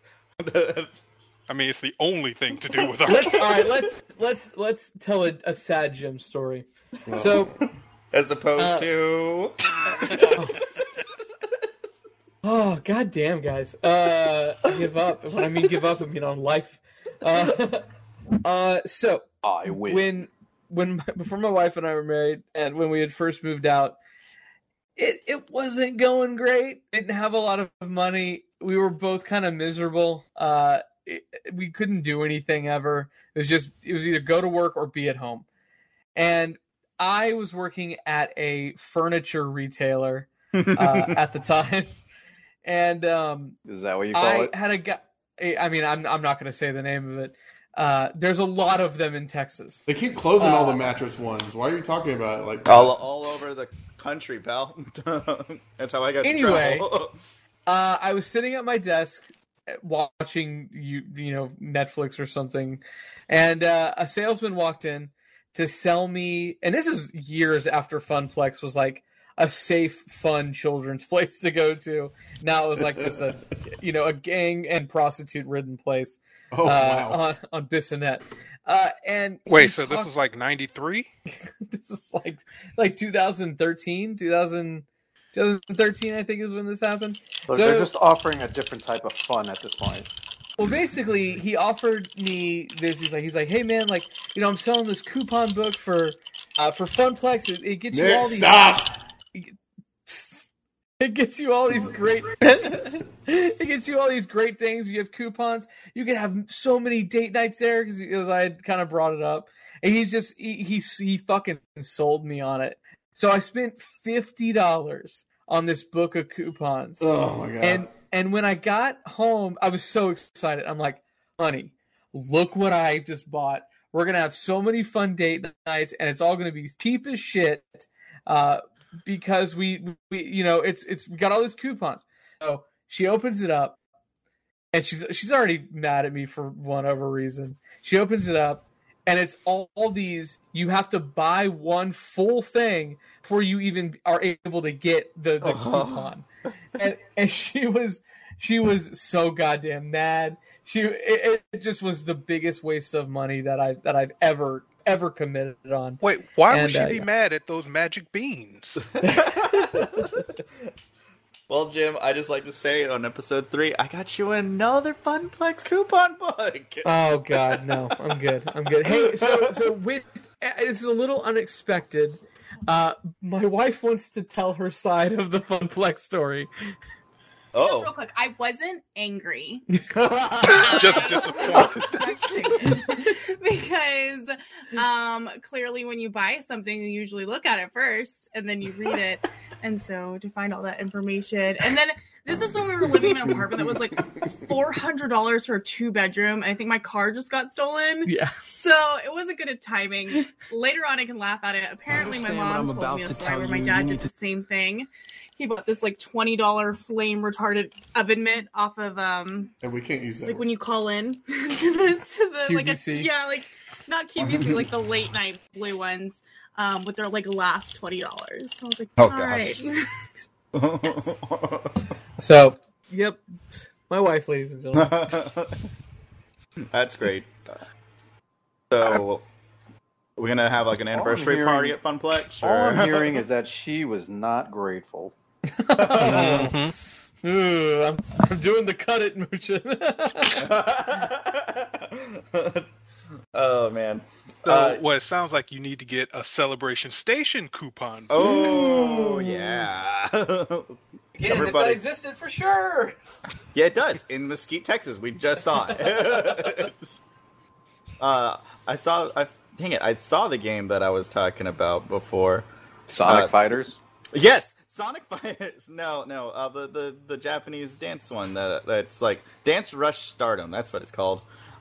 I mean, it's the only thing to do with let's arcades. all right. Let's let's let's tell a, a sad Jim story. Well, So As opposed Uh, to Oh god damn guys. Uh give up. When I mean give up, I mean on life. Uh, uh so I win. when when my, before my wife and I were married and when we had first moved out, it it wasn't going great. Didn't have a lot of money. We were both kind of miserable. Uh it, we couldn't do anything ever. It was just it was either go to work or be at home. And I was working at a furniture retailer uh, at the time, and um, Is that what you call I it? had a guy. I mean, I'm I'm not going to say the name of it. Uh, there's a lot of them in Texas. They keep closing all Uh, the mattress ones. Why are you talking about it like all all over the country, pal. That's how I got. to Anyway. Uh, I was sitting at my desk uh, watching you you know Netflix or something, and uh, a salesman walked in to sell me. And this is years after Funplex was like a safe, fun children's place to go to. Now it was like just a you know a gang and prostitute ridden place Oh uh, wow. on on Bissonnet. Uh, and Wait, so this talked- is like '93? this is like like 2013, 2000, 2013, I think is when this happened. Look, so- they're just offering a different type of fun at this point. Well, basically, he offered me this. He's like, he's like, hey man, like, you know, I'm selling this coupon book for, uh, for Funplex. It, it gets you all these. stop. It gets you all these great. it gets you all these great things. You have coupons. You can have so many date nights there because I had kind of brought it up, and he's just he he, he fucking sold me on it. So I spent fifty dollars on this book of coupons. Oh my god. And and when I got home, I was so excited. I'm like, honey, look what I just bought. We're gonna have so many fun date nights, and it's all gonna be cheap as shit. Uh, because we, we, you know, it's it's we got all these coupons. So she opens it up, and she's she's already mad at me for whatever reason. She opens it up, and it's all, all these. You have to buy one full thing before you even are able to get the, the Uh-huh. coupon. And and she was she was so goddamn mad. She it, it just was the biggest waste of money that I that I've ever ever committed on. Wait, why And, would she uh, be yeah. mad at those magic beans? well, Jim, I just like to say on episode three, I got you another Funplex coupon book. Oh God, no! I'm good. I'm good. Hey, so so with this is a little unexpected. Uh, my wife wants to tell her side of the Funplex story. Just Oh. real quick, I wasn't angry. Just disappointed. because um clearly when you buy something you usually look at it first and then you read it. And so to find all that information. And then this is when we were living in an apartment that was like $400 for a two bedroom and i think my car just got stolen. Yeah. so it wasn't good at timing. Later on i can laugh at it. Apparently my mom told me a story where my dad did need the same thing he bought this like $20 flame retarded oven mitt off of um And we can't use that. like when you call in to the to the like a, QVC. yeah like not QVC like the late night blue ones um with their like last twenty dollars. I was like, Oh, all gosh. right. So, yep, my wife, ladies and gentlemen. That's great. So, we're gonna have like an anniversary hearing- party at Funplex. All I'm hearing is that she was not grateful. Mhm. Ooh, I'm, I'm doing the cut it motion. oh man. So, Uh, what it sounds like you need to get a celebration station coupon. Oh yeah. yeah, if that Everybody. existed for sure. Yeah, it does in Mesquite, Texas. We just saw it. uh, I saw. I dang it! I saw the game that I was talking about before. Sonic Uh, Fighters. Yes, Sonic Fighters. No, no, uh, the, the the Japanese dance one that that's like Dance Rush Stardom. That's what it's called.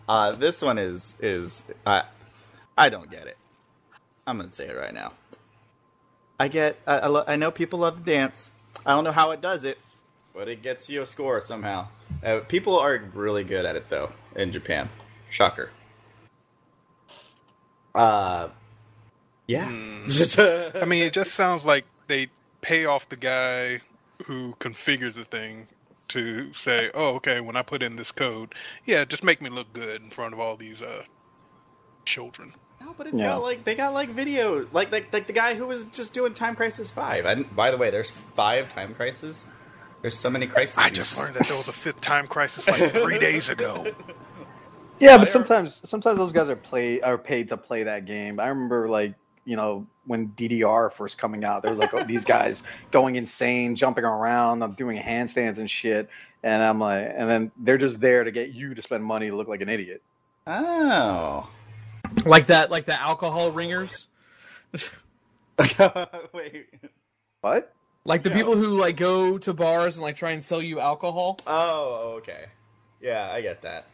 Uh, this one is is I I don't get it. I'm gonna say it right now. I get. I I, lo- I know people love to dance. I don't know how it does it, but it gets you a score somehow. Uh, people are really good at it though in Japan. Shocker. Uh, yeah. I mean, it just sounds like they pay off the guy who configures the thing to say, "Oh, okay, when I put in this code, yeah, just make me look good in front of all these uh children." No, but it's Yeah. got like they got like video, like like like the guy who was just doing Time Crisis Five. And by the way, there's five Time Crisis. There's so many crises. I just learned that there was a fifth time crisis like three days ago. Yeah, but sometimes sometimes those guys are play are paid to play that game. I remember like you know when DDR first coming out, there was like oh, these guys going insane, jumping around, I'm doing handstands and shit, and I'm like, and then they're just there to get you to spend money to look like an idiot. Oh. Like that, like the alcohol ringers. Wait. What? Like the Yeah. people who like go to bars and like try and sell you alcohol. Oh, okay. Yeah, I get that.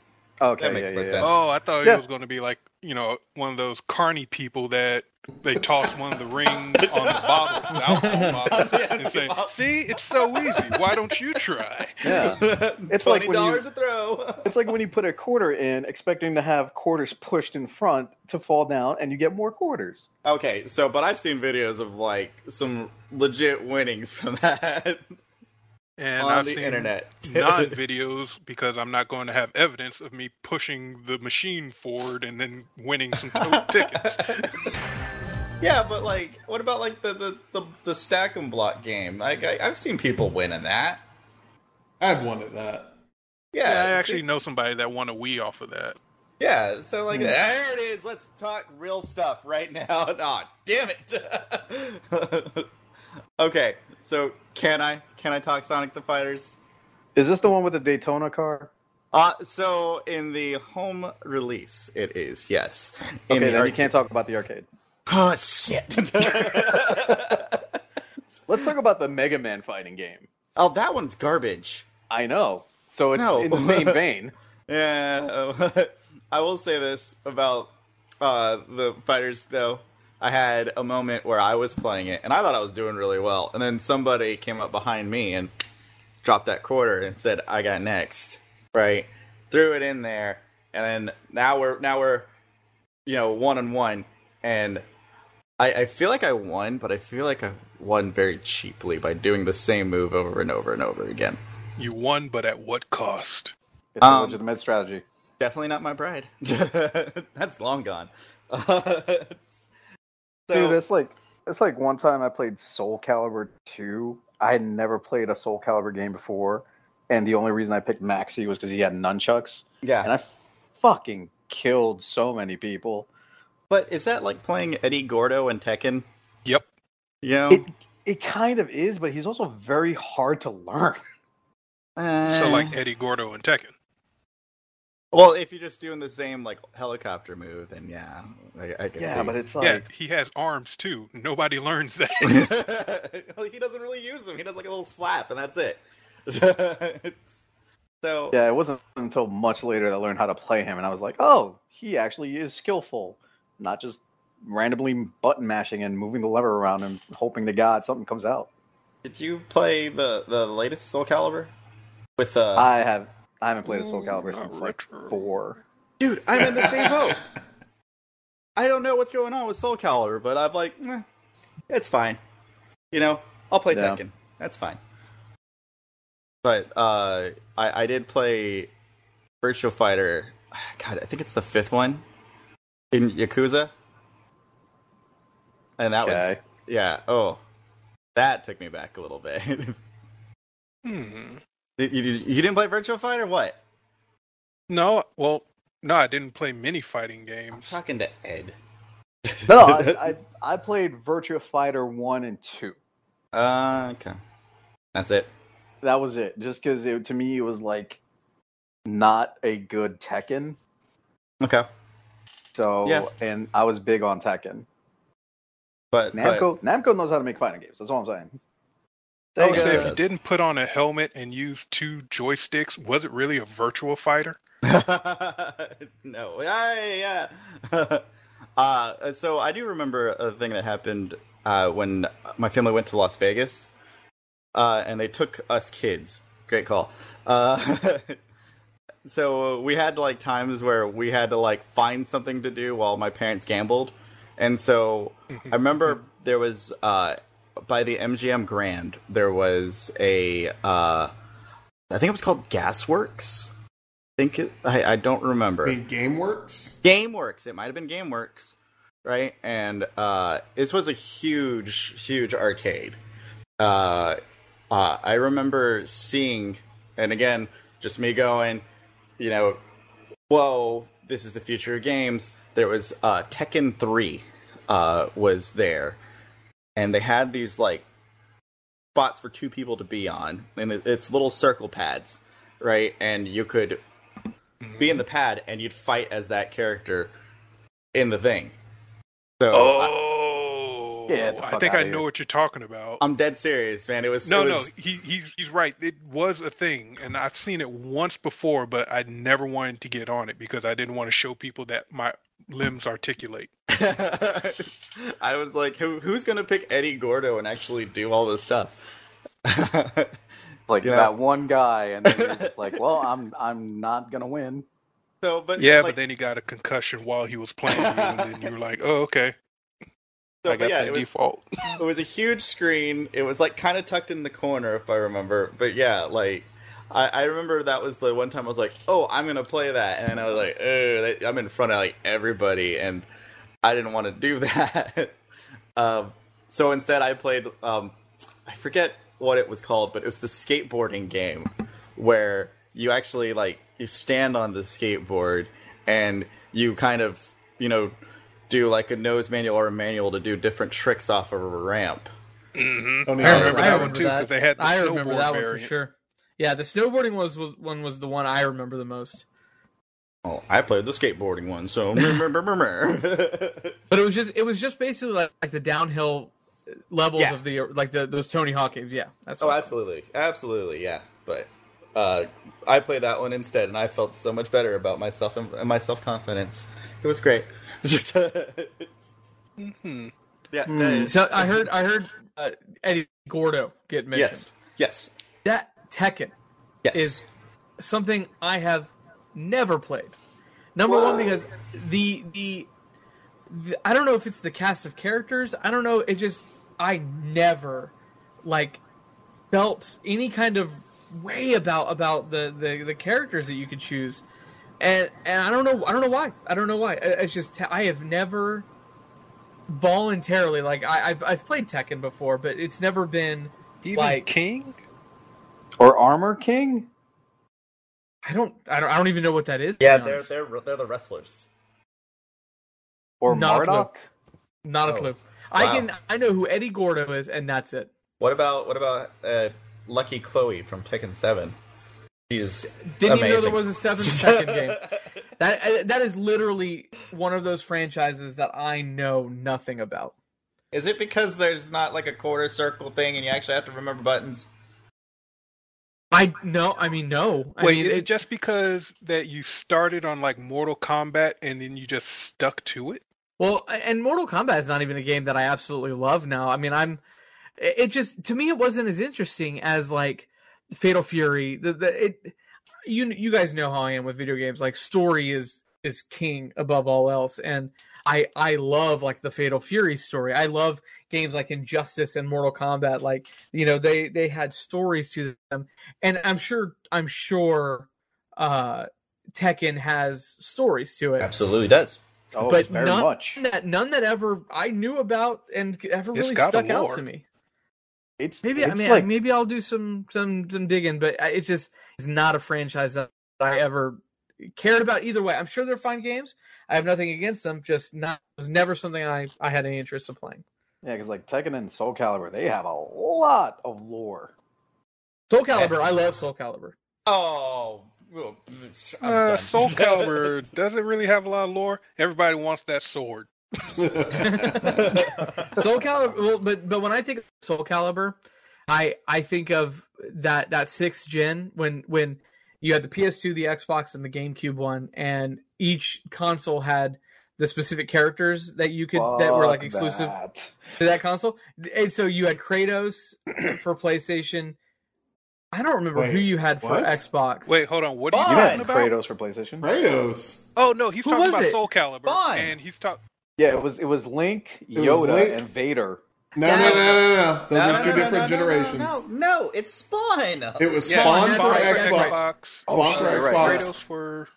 Okay, That makes yeah, more yeah, sense. yeah. Oh, I thought Yeah. it was going to be like you know one of those carny people that they toss one of the rings on the bottle, the alcohol bottle, and say, "See, it's so easy. Why don't you try?" Yeah. it's like when you- dollars a throw. It's like when you put a quarter in, expecting to have quarters pushed in front to fall down, and you get more quarters. okay, so but I've seen videos of like some legit winnings from that And on I've the seen internet. non videos because I'm not going to have evidence of me pushing the machine forward and then winning some tote tickets. Yeah, but like, what about like the the the, the stack and block game? Like, I, I've seen people win in that. I've wanted that. Yeah, Yeah, I see- actually know somebody that won a Wii off of that. Yeah, so like, Hmm. there it is. Let's talk real stuff right now. Aw, damn it. Okay, so can I can I talk Sonic the Fighters? Is this the one with the Daytona car? Uh, so in the home release, it is yes. In Okay, the then you can't talk about the arcade. Oh shit! Let's talk about the Mega Man fighting game. oh, that one's garbage. I know. So it's No. in the same vein. Yeah, I will say this about uh, the fighters though. I had a moment where I was playing it and I thought I was doing really well, and then somebody came up behind me and dropped that quarter and said, "I got next." Right, threw it in there, and then now we're now we're you know one on one, and I, I feel like I won, but I feel like I won very cheaply by doing the same move over and over and over again. You won, but at what cost? It's a Um, legitimate strategy. Definitely not my bride. That's long gone. so, Dude, it's like it's like one time I played Soul Calibur 2. I had never played a Soul Calibur game before, and the only reason I picked Maxi was because he had nunchucks, Yeah, and I fucking killed so many people. but is that like playing Eddie Gordo and Tekken? Yep. You know? It it kind of is, but he's also very hard to learn. Eh. So like Eddie Gordo and Tekken. Well, if you're just doing the same like helicopter move, then yeah, I, I can Yeah, see. but it's like yeah, he has arms too. Nobody learns that. Well, he doesn't really use them. He does like a little slap, and that's it. So yeah, it wasn't until much later that I learned how to play him, and I was like, oh, he actually is skillful, not just randomly button mashing and moving the lever around and hoping to God something comes out. did you play the the latest Soul Calibur with uh? I have I haven't played a Soul Ooh, Calibur not since like four. Dude, I'm in the same boat. I don't know what's going on with Soul Calibur, but I'm like, eh, it's fine. You know, I'll play Yeah. Tekken. That's fine. But uh, I, I did play Virtual Fighter. God, I think it's the fifth one in Yakuza, and that was yeah. Oh, that took me back a little bit. hmm. You, you, you didn't play Virtual Fighter? What? No, well, no, I didn't play mini fighting I'm games. talking to Ed. No, I, I I played Virtua Fighter one and two. Uh, okay, that's it. That was it. Just because to me it was like not a good Tekken. Okay, So Yeah. and I was big on Tekken. but but- Namco Namco knows how to make fighting games. That's all I'm saying. I would say if Sega- you didn't put on a helmet and use two joysticks, was it really a virtual fighter? no, yeah, yeah. uh, so I do remember a thing that happened uh, when my family went to Las Vegas, uh, and they took us kids. Great call. Uh, so we had like times where we had to like find something to do while my parents gambled, and so I remember there was uh, by the MGM Grand there was a uh, I think it was called Gasworks. I think it, I, I don't remember. I mean, GameWorks. GameWorks. It might have been GameWorks, right? And uh, this was a huge, huge arcade. Uh, uh, I remember seeing, and again, just me going, you know, whoa, this is the future of games. There was uh, Tekken Three uh, was there, and they had these like spots for two people to be on, and it's little circle pads, right? And you could be in the pad and you'd fight as that character in the thing. So I, Oh, Get the I think I know here. what you're talking about. I'm dead serious, man. It was no, it no, he, he's he's right. It was a thing, and I've seen it once before, but I never wanted to get on it because I didn't want to show people that my limbs articulate. I was like, Who, who's gonna pick Eddie Gordo and actually do all this stuff? like Yeah. that one guy, and then you're just like, well, I'm I'm not gonna win. so, but Yeah, like, but then he got a concussion while he was playing, and then you were like, "Oh, okay, so, I got yeah, the it was, default." it was a huge screen. It was like kind of tucked in the corner, if I remember. But yeah, like I, I remember that was the one time I was like, "Oh, I'm gonna play that," and I was like, "Oh, that- I'm in front of like everybody," and I didn't want to do that. um, so instead, I played. Um, I forget what it was called, but it was the skateboarding game where you actually like you stand on the skateboard and you kind of you know do like a nose manual or a manual to do different tricks off of a ramp. hmm Oh, no, I remember I that remember one too because they had the I snowboard remember that one variant. for sure. Yeah, the snowboarding was, was one was the one I remember the most. Oh, I played the skateboarding one, so. But it was just it was just basically like, like the downhill levels Yeah. of the like the those Tony Hawk games. Yeah, that's oh, absolutely, absolutely, yeah. But uh, I played that one instead, and I felt so much better about myself and and my self confidence. It was great. hmm yeah. That- So I heard I heard uh, Eddie Gordo get mentioned. yes. Yes. That Tekken Yes. is something I have never played. Number one because the, the the I don't know if it's the cast of characters. I don't know. It just I never like felt any kind of way about about the the, the characters that you could choose, and and I don't know I don't know why I don't know why. It's just I have never voluntarily like I I've, I've played Tekken before, but it's never been Even Like- King. Or Armor King? I don't I don't I don't even know what that is. yeah, they're honest. they're they're the wrestlers. Or Not a clue. Not a Oh. clue. I can I know who Eddie Gordo is, and that's it. What about what about uh, Lucky Chloe from Tekken Seven? She's Didn't even know there was a seven second game. That uh, that is literally one of those franchises that I know nothing about. Is it because there's not like a quarter circle thing and you actually have to remember buttons? I no, I mean no. I Wait, mean, is it, just because that you started on like Mortal Kombat and then you just stuck to it? Well, and Mortal Kombat is not even a game that I absolutely love now. I mean, I'm it it just to me it wasn't as interesting as like Fatal Fury. The, the it you you guys know how I am with video games. Like story is is king above all else, and I I love like the Fatal Fury story. I love games like Injustice and Mortal Kombat. Like you know they they had stories to them, and I'm sure I'm sure uh Tekken has stories to it Absolutely does. Oh, but very none much. that none that ever I knew about and ever It's really stuck out to me. It's Maybe I mean like maybe I'll do some some some digging, but I- it's just it's not a franchise that I ever cared about either way. I'm sure they're fine games. I have nothing against them. Just not was never something I I had any interest in playing. yeah, because like Tekken and Soul Calibur, they have a lot of lore. Soul Calibur, I love Soul Calibur. Oh, well, Uh. Soul Calibur doesn't really have a lot of lore. Everybody wants that sword. Soul Calibur, well, but but when I think of Soul Calibur, I I think of that that sixth gen when when you had the PS2, the Xbox, and the GameCube one, and each console had the specific characters that you could that were like exclusive that. to that console. And so you had Kratos for PlayStation. I don't remember Wait, who you had for what? Xbox. Wait, hold on. What are you You talking had about? Kratos for PlayStation. Kratos. Oh no, he's Who talking about it? Soul Calibur, Fine. and he's talking. Yeah, it was it was Link, was Yoda, Link. and Vader. No, no, no, no, no. Those No, are two no, no, different no, no, generations. No, no, no, it's Spawn. It was Yeah, Spawn that's for right, Xbox. right. Xbox. Oh, Spawn for right, right, Xbox. right. For.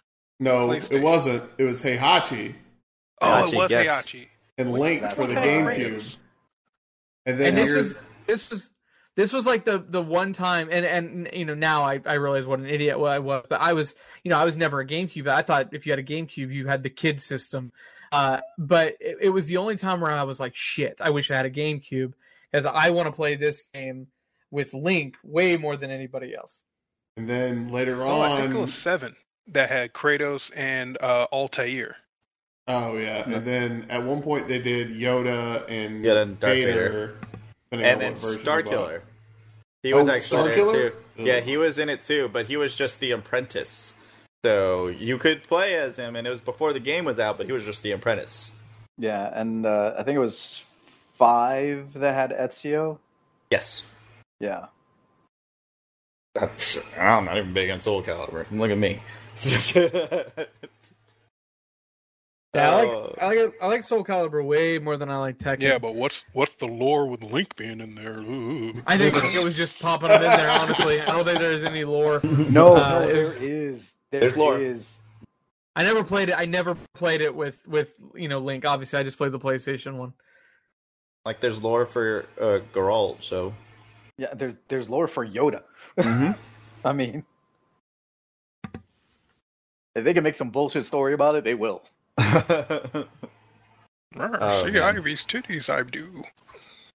No, it wasn't. It was Heihachi Oh, Heihachi, it was yes. Heihachi. and Link for the GameCube. And then and this here's was this was this was like the the one time and and you know now I, I realize what an idiot I was but I was you know I was never a GameCube I thought if you had a GameCube you had the kid system uh but it, it was the only time where I was like shit I wish I had a GameCube because I want to play this game with Link way more than anybody else and then later Oh, I think it on. was seven that had Kratos and uh, Altair. Oh yeah, and then at one point they did Yoda and Yoda and Darth Vader, depending and then Star. Killer. He Oh, was actually there Starkiller? too. Ugh. Yeah, he was in it too, but he was just the apprentice. So you could play as him, and it was before the game was out, but he was just the apprentice. Yeah, and uh, I think it was five that had Ezio. Yes. Yeah. I'm not even big on Soul Calibur. Look at me. yeah I Oh. like I like I like Soul Calibur way more than I like Tekken Yeah, but what's what's the lore with Link being in there? Ooh. I think it was just popping them in there honestly I don't think there's any lore No, Uh, no, there is. There There's lore. is. I never played it. I never played it with with you know Link. Obviously, I just played the PlayStation one. like there's lore for uh, Geralt, so Yeah, there's there's lore for Yoda. I mean, if they can make some bullshit story about it, they will. Oh, see man. Ivy's titties, I do.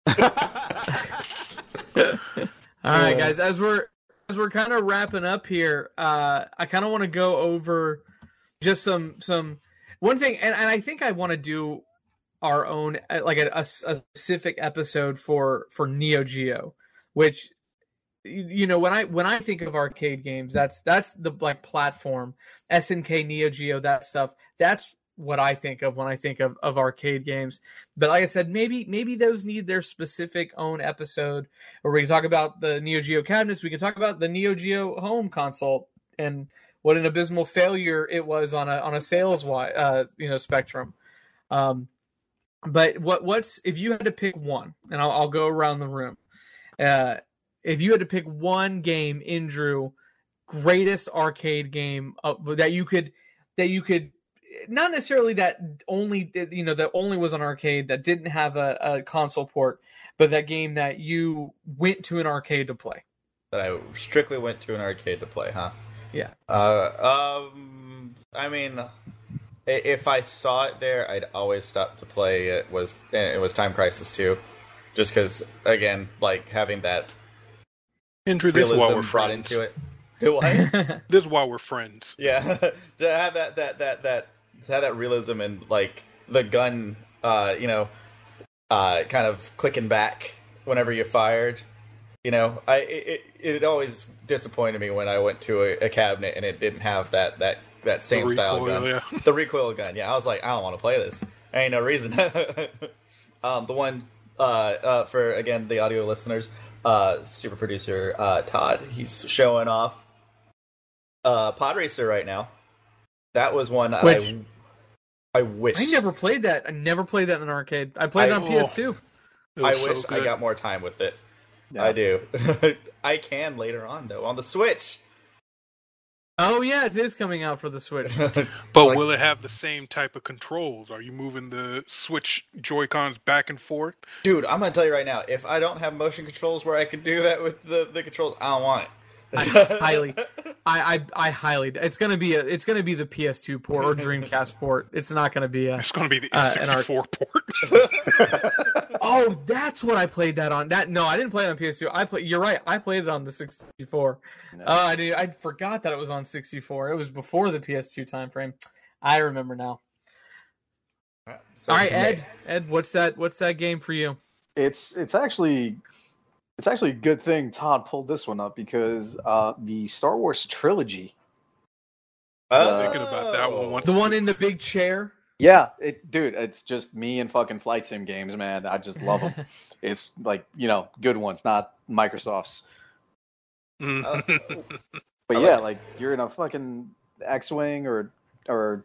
All right, guys. As we're as we're kind of wrapping up here, uh, I kind of want to go over just some some one thing, and, and I think I want to do our own uh, like a, specific episode for for Neo Geo, which you know when I when I think of arcade games, that's that's the like platform SNK Neo Geo that stuff. That's what I think of when I think of, of arcade games. But like I said, maybe maybe those need their specific own episode where we can talk about the Neo Geo cabinets. We can talk about the Neo Geo home console and what an abysmal failure it was on a on a sales uh, you know, spectrum. Um, but what what's if you had to pick one, and I'll, I'll go around the room. Uh, if you had to pick one game, Andrew, greatest arcade game uh, that you could that you could not necessarily that only you know that only was on arcade that didn't have a, a console port, but that game that you went to an arcade to play. that I strictly went to an arcade to play, huh? Yeah. Uh, um, I mean, if I saw it there, I'd always stop to play. It was it was Time Crisis 2, just because again, like having that Andrew, this is why we're realism brought friends. into it. Do what? This is why we're friends. Yeah, to have that that that that to have that realism and like the gun, uh, you know, uh, kind of clicking back whenever you fired. You know, I it, it, always disappointed me when I went to a, a cabinet and it didn't have that that that same The style gun, yeah. the recoil gun. Yeah, I was like, I don't want to play this. There ain't no reason. um, the one uh, uh, for again the audio listeners, uh, super producer uh, Todd, he's showing off uh, Pod Racer right now. That was one Which- I I wish I never played that. I never played that in an arcade. I played it I- on PS2. It I was so wish I got more time with it. Yeah. I do. I can later on though on the Switch. Oh yeah, it is coming out for the Switch. But Like- will it have the same type of controls? Are you moving the Switch Joy Cons back and forth? Dude, I'm gonna tell you right now, if I don't have motion controls where I could do that with the, the controls, I don't want it. I highly, I, I, I highly. It's gonna be a. It's gonna be the PS2 port or Dreamcast port. It's not gonna be a. It's going to be the Uh, and our- N64 port. Oh, that's what I played that on. That no, I didn't play it on PS2. I play. You're right. I played it on the 64. No. Oh, I did. I forgot that it was on 64. It was before the PS2 time frame. I remember now. So, All right, Ed. Ed, what's that? What's that game for you? It's it's actually it's actually a good thing Todd pulled this one up because uh, the Star Wars trilogy. I was thinking about that one once. The one in the big chair. Yeah, it dude, it's just me and fucking flight sim games, man. I just love them. it's like you know good ones, not Microsoft's. Mhm. But yeah, like like you're in a fucking X-wing or or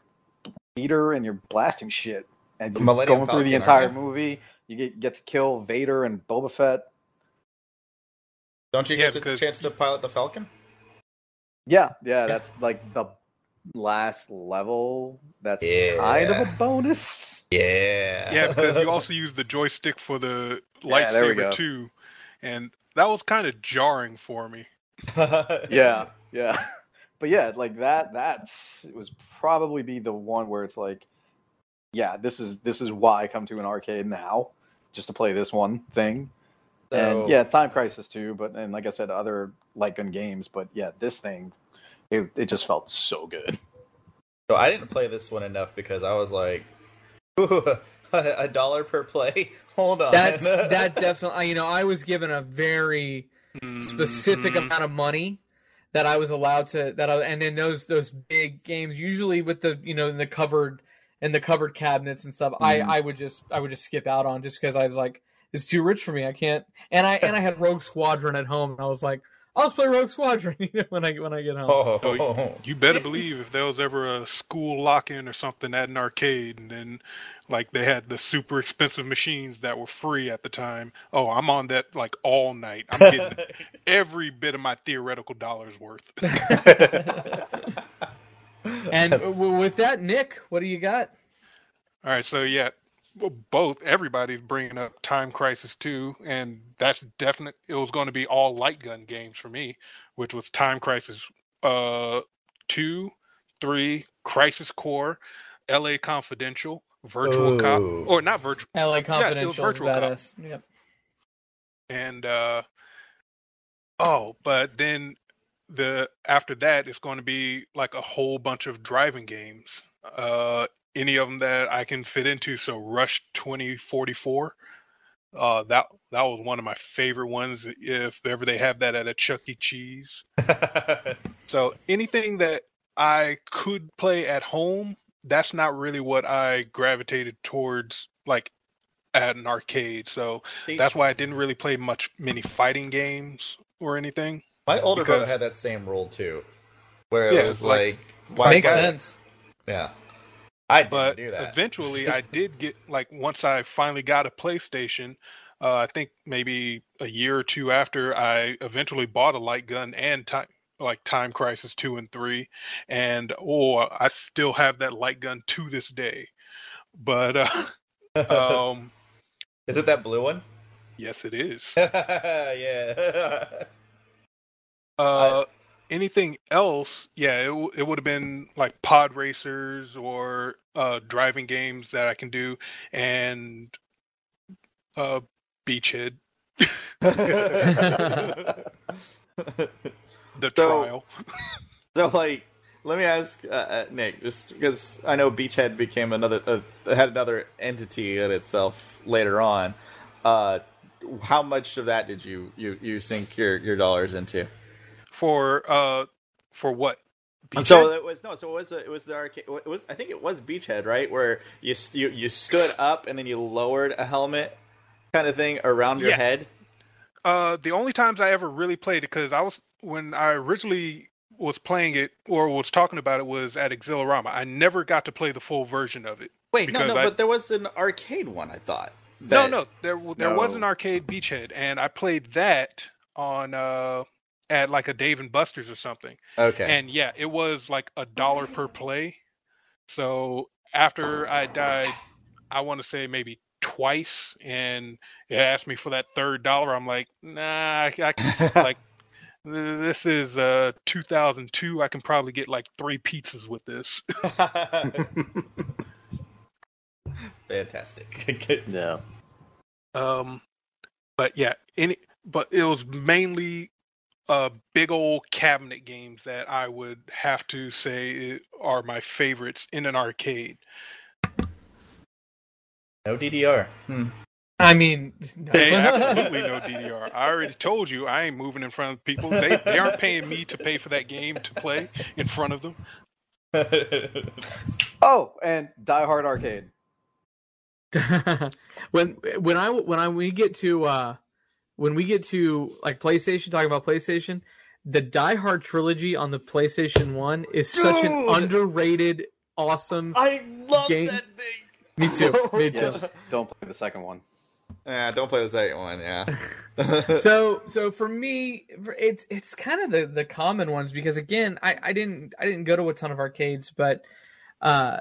leader and you're blasting shit, and you're Millennium going through the entire aren't movie. You get get to kill Vader and Boba Fett. Don't you Yeah, get a chance to pilot the Falcon? Yeah, yeah, that's like the last level. That's kind of a bonus. Yeah. yeah, because you also use the joystick for the Yeah, there we lightsaber go. too, and that was kind of jarring for me. yeah, yeah. But yeah, like that that it was probably be the one where it's like, yeah, this is this is why I come to an arcade now, just to play this one thing. So- And yeah, Time Crisis too, but and like I said, other light gun games, but yeah, this thing, it it just felt so good. So I didn't play this one enough because I was like, Ooh, a dollar per play. Hold on. That's that definitely. You know, I was given a very specific Mhm. amount of money that I was allowed to that I, and then those those big games usually with the you know in the covered in the covered cabinets and stuff Mhm. I I would just I would just skip out on just because I was like it's too rich for me I can't and I and I had Rogue Squadron at home and I was like I'll just play Rogue Squadron you know, when I when I get home Oh, Oh, You better believe if there was ever a school lock-in or something at an arcade, and then like they had the super expensive machines that were free at the time. Oh, I'm on that like all night. I'm getting every bit of my theoretical dollars worth. and w- with that Nick what do you got All right, so yeah, well, both everybody's bringing up Time Crisis 2, and that's definite. It was going to be all light gun games for me, which was Time Crisis uh, 2, 3, Crisis Core, L.A. Confidential, Virtual Ooh. Cop, or not Virtual, LA was Confidential is Virtual Cop. yep and uh, oh, but then the after that it's going to be like a whole bunch of driving games. Uh, any of them that I can fit into. So Rush 2044. Uh, that that was one of my favorite ones. If ever they have that at a Chuck E. Cheese. So anything that I could play at home, that's not really what I gravitated towards, like at an arcade. So that's why I didn't really play much many fighting games or anything. My older brother had that same rule too, where it Yeah, was like- like, well, makes got it. sense Yeah, I But eventually, I did get like once I finally got a PlayStation. Uh, I think maybe a year or two after, I eventually bought a light gun and time like Time Crisis two and three, and oh, I still have that light gun to this day. But uh, um, Is it that blue one? yes, it is. yeah. Uh, anything else, yeah, it, w- it would have been like pod racers or uh, driving games that I can do, and uh, Beachhead, the So- trial. So, like, let me ask uh, uh, Nick, just because I know Beachhead became another uh, had another entity in itself later on. Uh, how much of that did you you, you sink your, your dollars into? For uh for what? So it was no. So it was a, it was the arcade. It was I think it was Beachhead, right? Where you you you stood up and then you lowered a helmet, kind of thing around your head. Uh, the only times I ever really played it because I was when I originally was playing it or was talking about it was at Exhilarama. I never got to play the full version of it. Wait, no, no, I- but there was an arcade one. I thought. No, that- no, there there was an arcade Beachhead, and I played that on uh at like a Dave and Buster's or something. Okay. And yeah, it was like a dollar per play. So after I died, I want to say maybe twice, and it asked me for that third dollar. I'm like, nah, I, I can- like this is uh 2002. I can probably get like three pizzas with this. Fantastic. Yeah. Um, but yeah, any but it was mainly uh big old cabinet games that I would have to say are my favorites in an arcade. no DDR. Hmm. I mean, no. They absolutely no DDR. I already told you I ain't moving in front of people. They they aren't paying me to pay for that game to play in front of them. Oh, and Die Hard Arcade. when when I when I we get to uh when we get to like PlayStation talking about PlayStation, the Die Hard trilogy on the PlayStation One is such an underrated, awesome. I love Game. that thing. Me too. Me Yeah, too. just don't play the second one. Yeah, don't play the second one. Yeah. so so for me it's it's kind of the the common ones because again i i didn't i didn't go to a ton of arcades but uh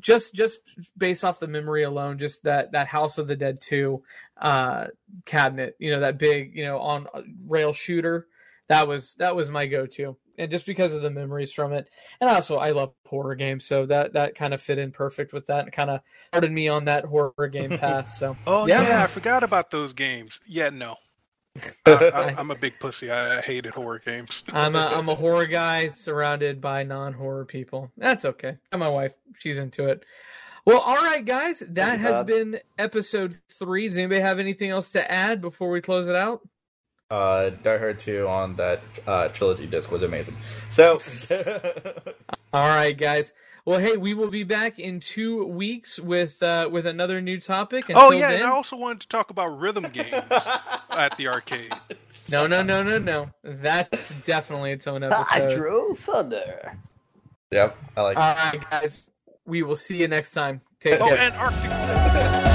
just just based off the memory alone just that that house of the dead 2 uh cabinet you know that big you know on rail shooter that was that was my go-to and just because of the memories from it and also i love horror games so that that kind of fit in perfect with that and kind of started me on that horror game path so Oh Yeah. yeah, I forgot about those games. Yeah, no. I, I, I'm a big pussy. I hated horror games. I'm a I'm a horror guy surrounded by non-horror people. That's okay. And my wife, she's into it. Well, all right, guys, that you, has Todd. been episode three. Does anybody have anything else to add before we close it out? uh, Die Hard 2 on that uh, trilogy disc was amazing. So, All right, guys. Well, hey, we will be back in two weeks with uh, with another new topic. oh yeah, then, and I also wanted to talk about rhythm games at the arcade. no, no, no, no, no. That's definitely its own episode. Hydro Thunder. yep, I like All right, guys. We will see you next time. Take Oh, care. and Arctic.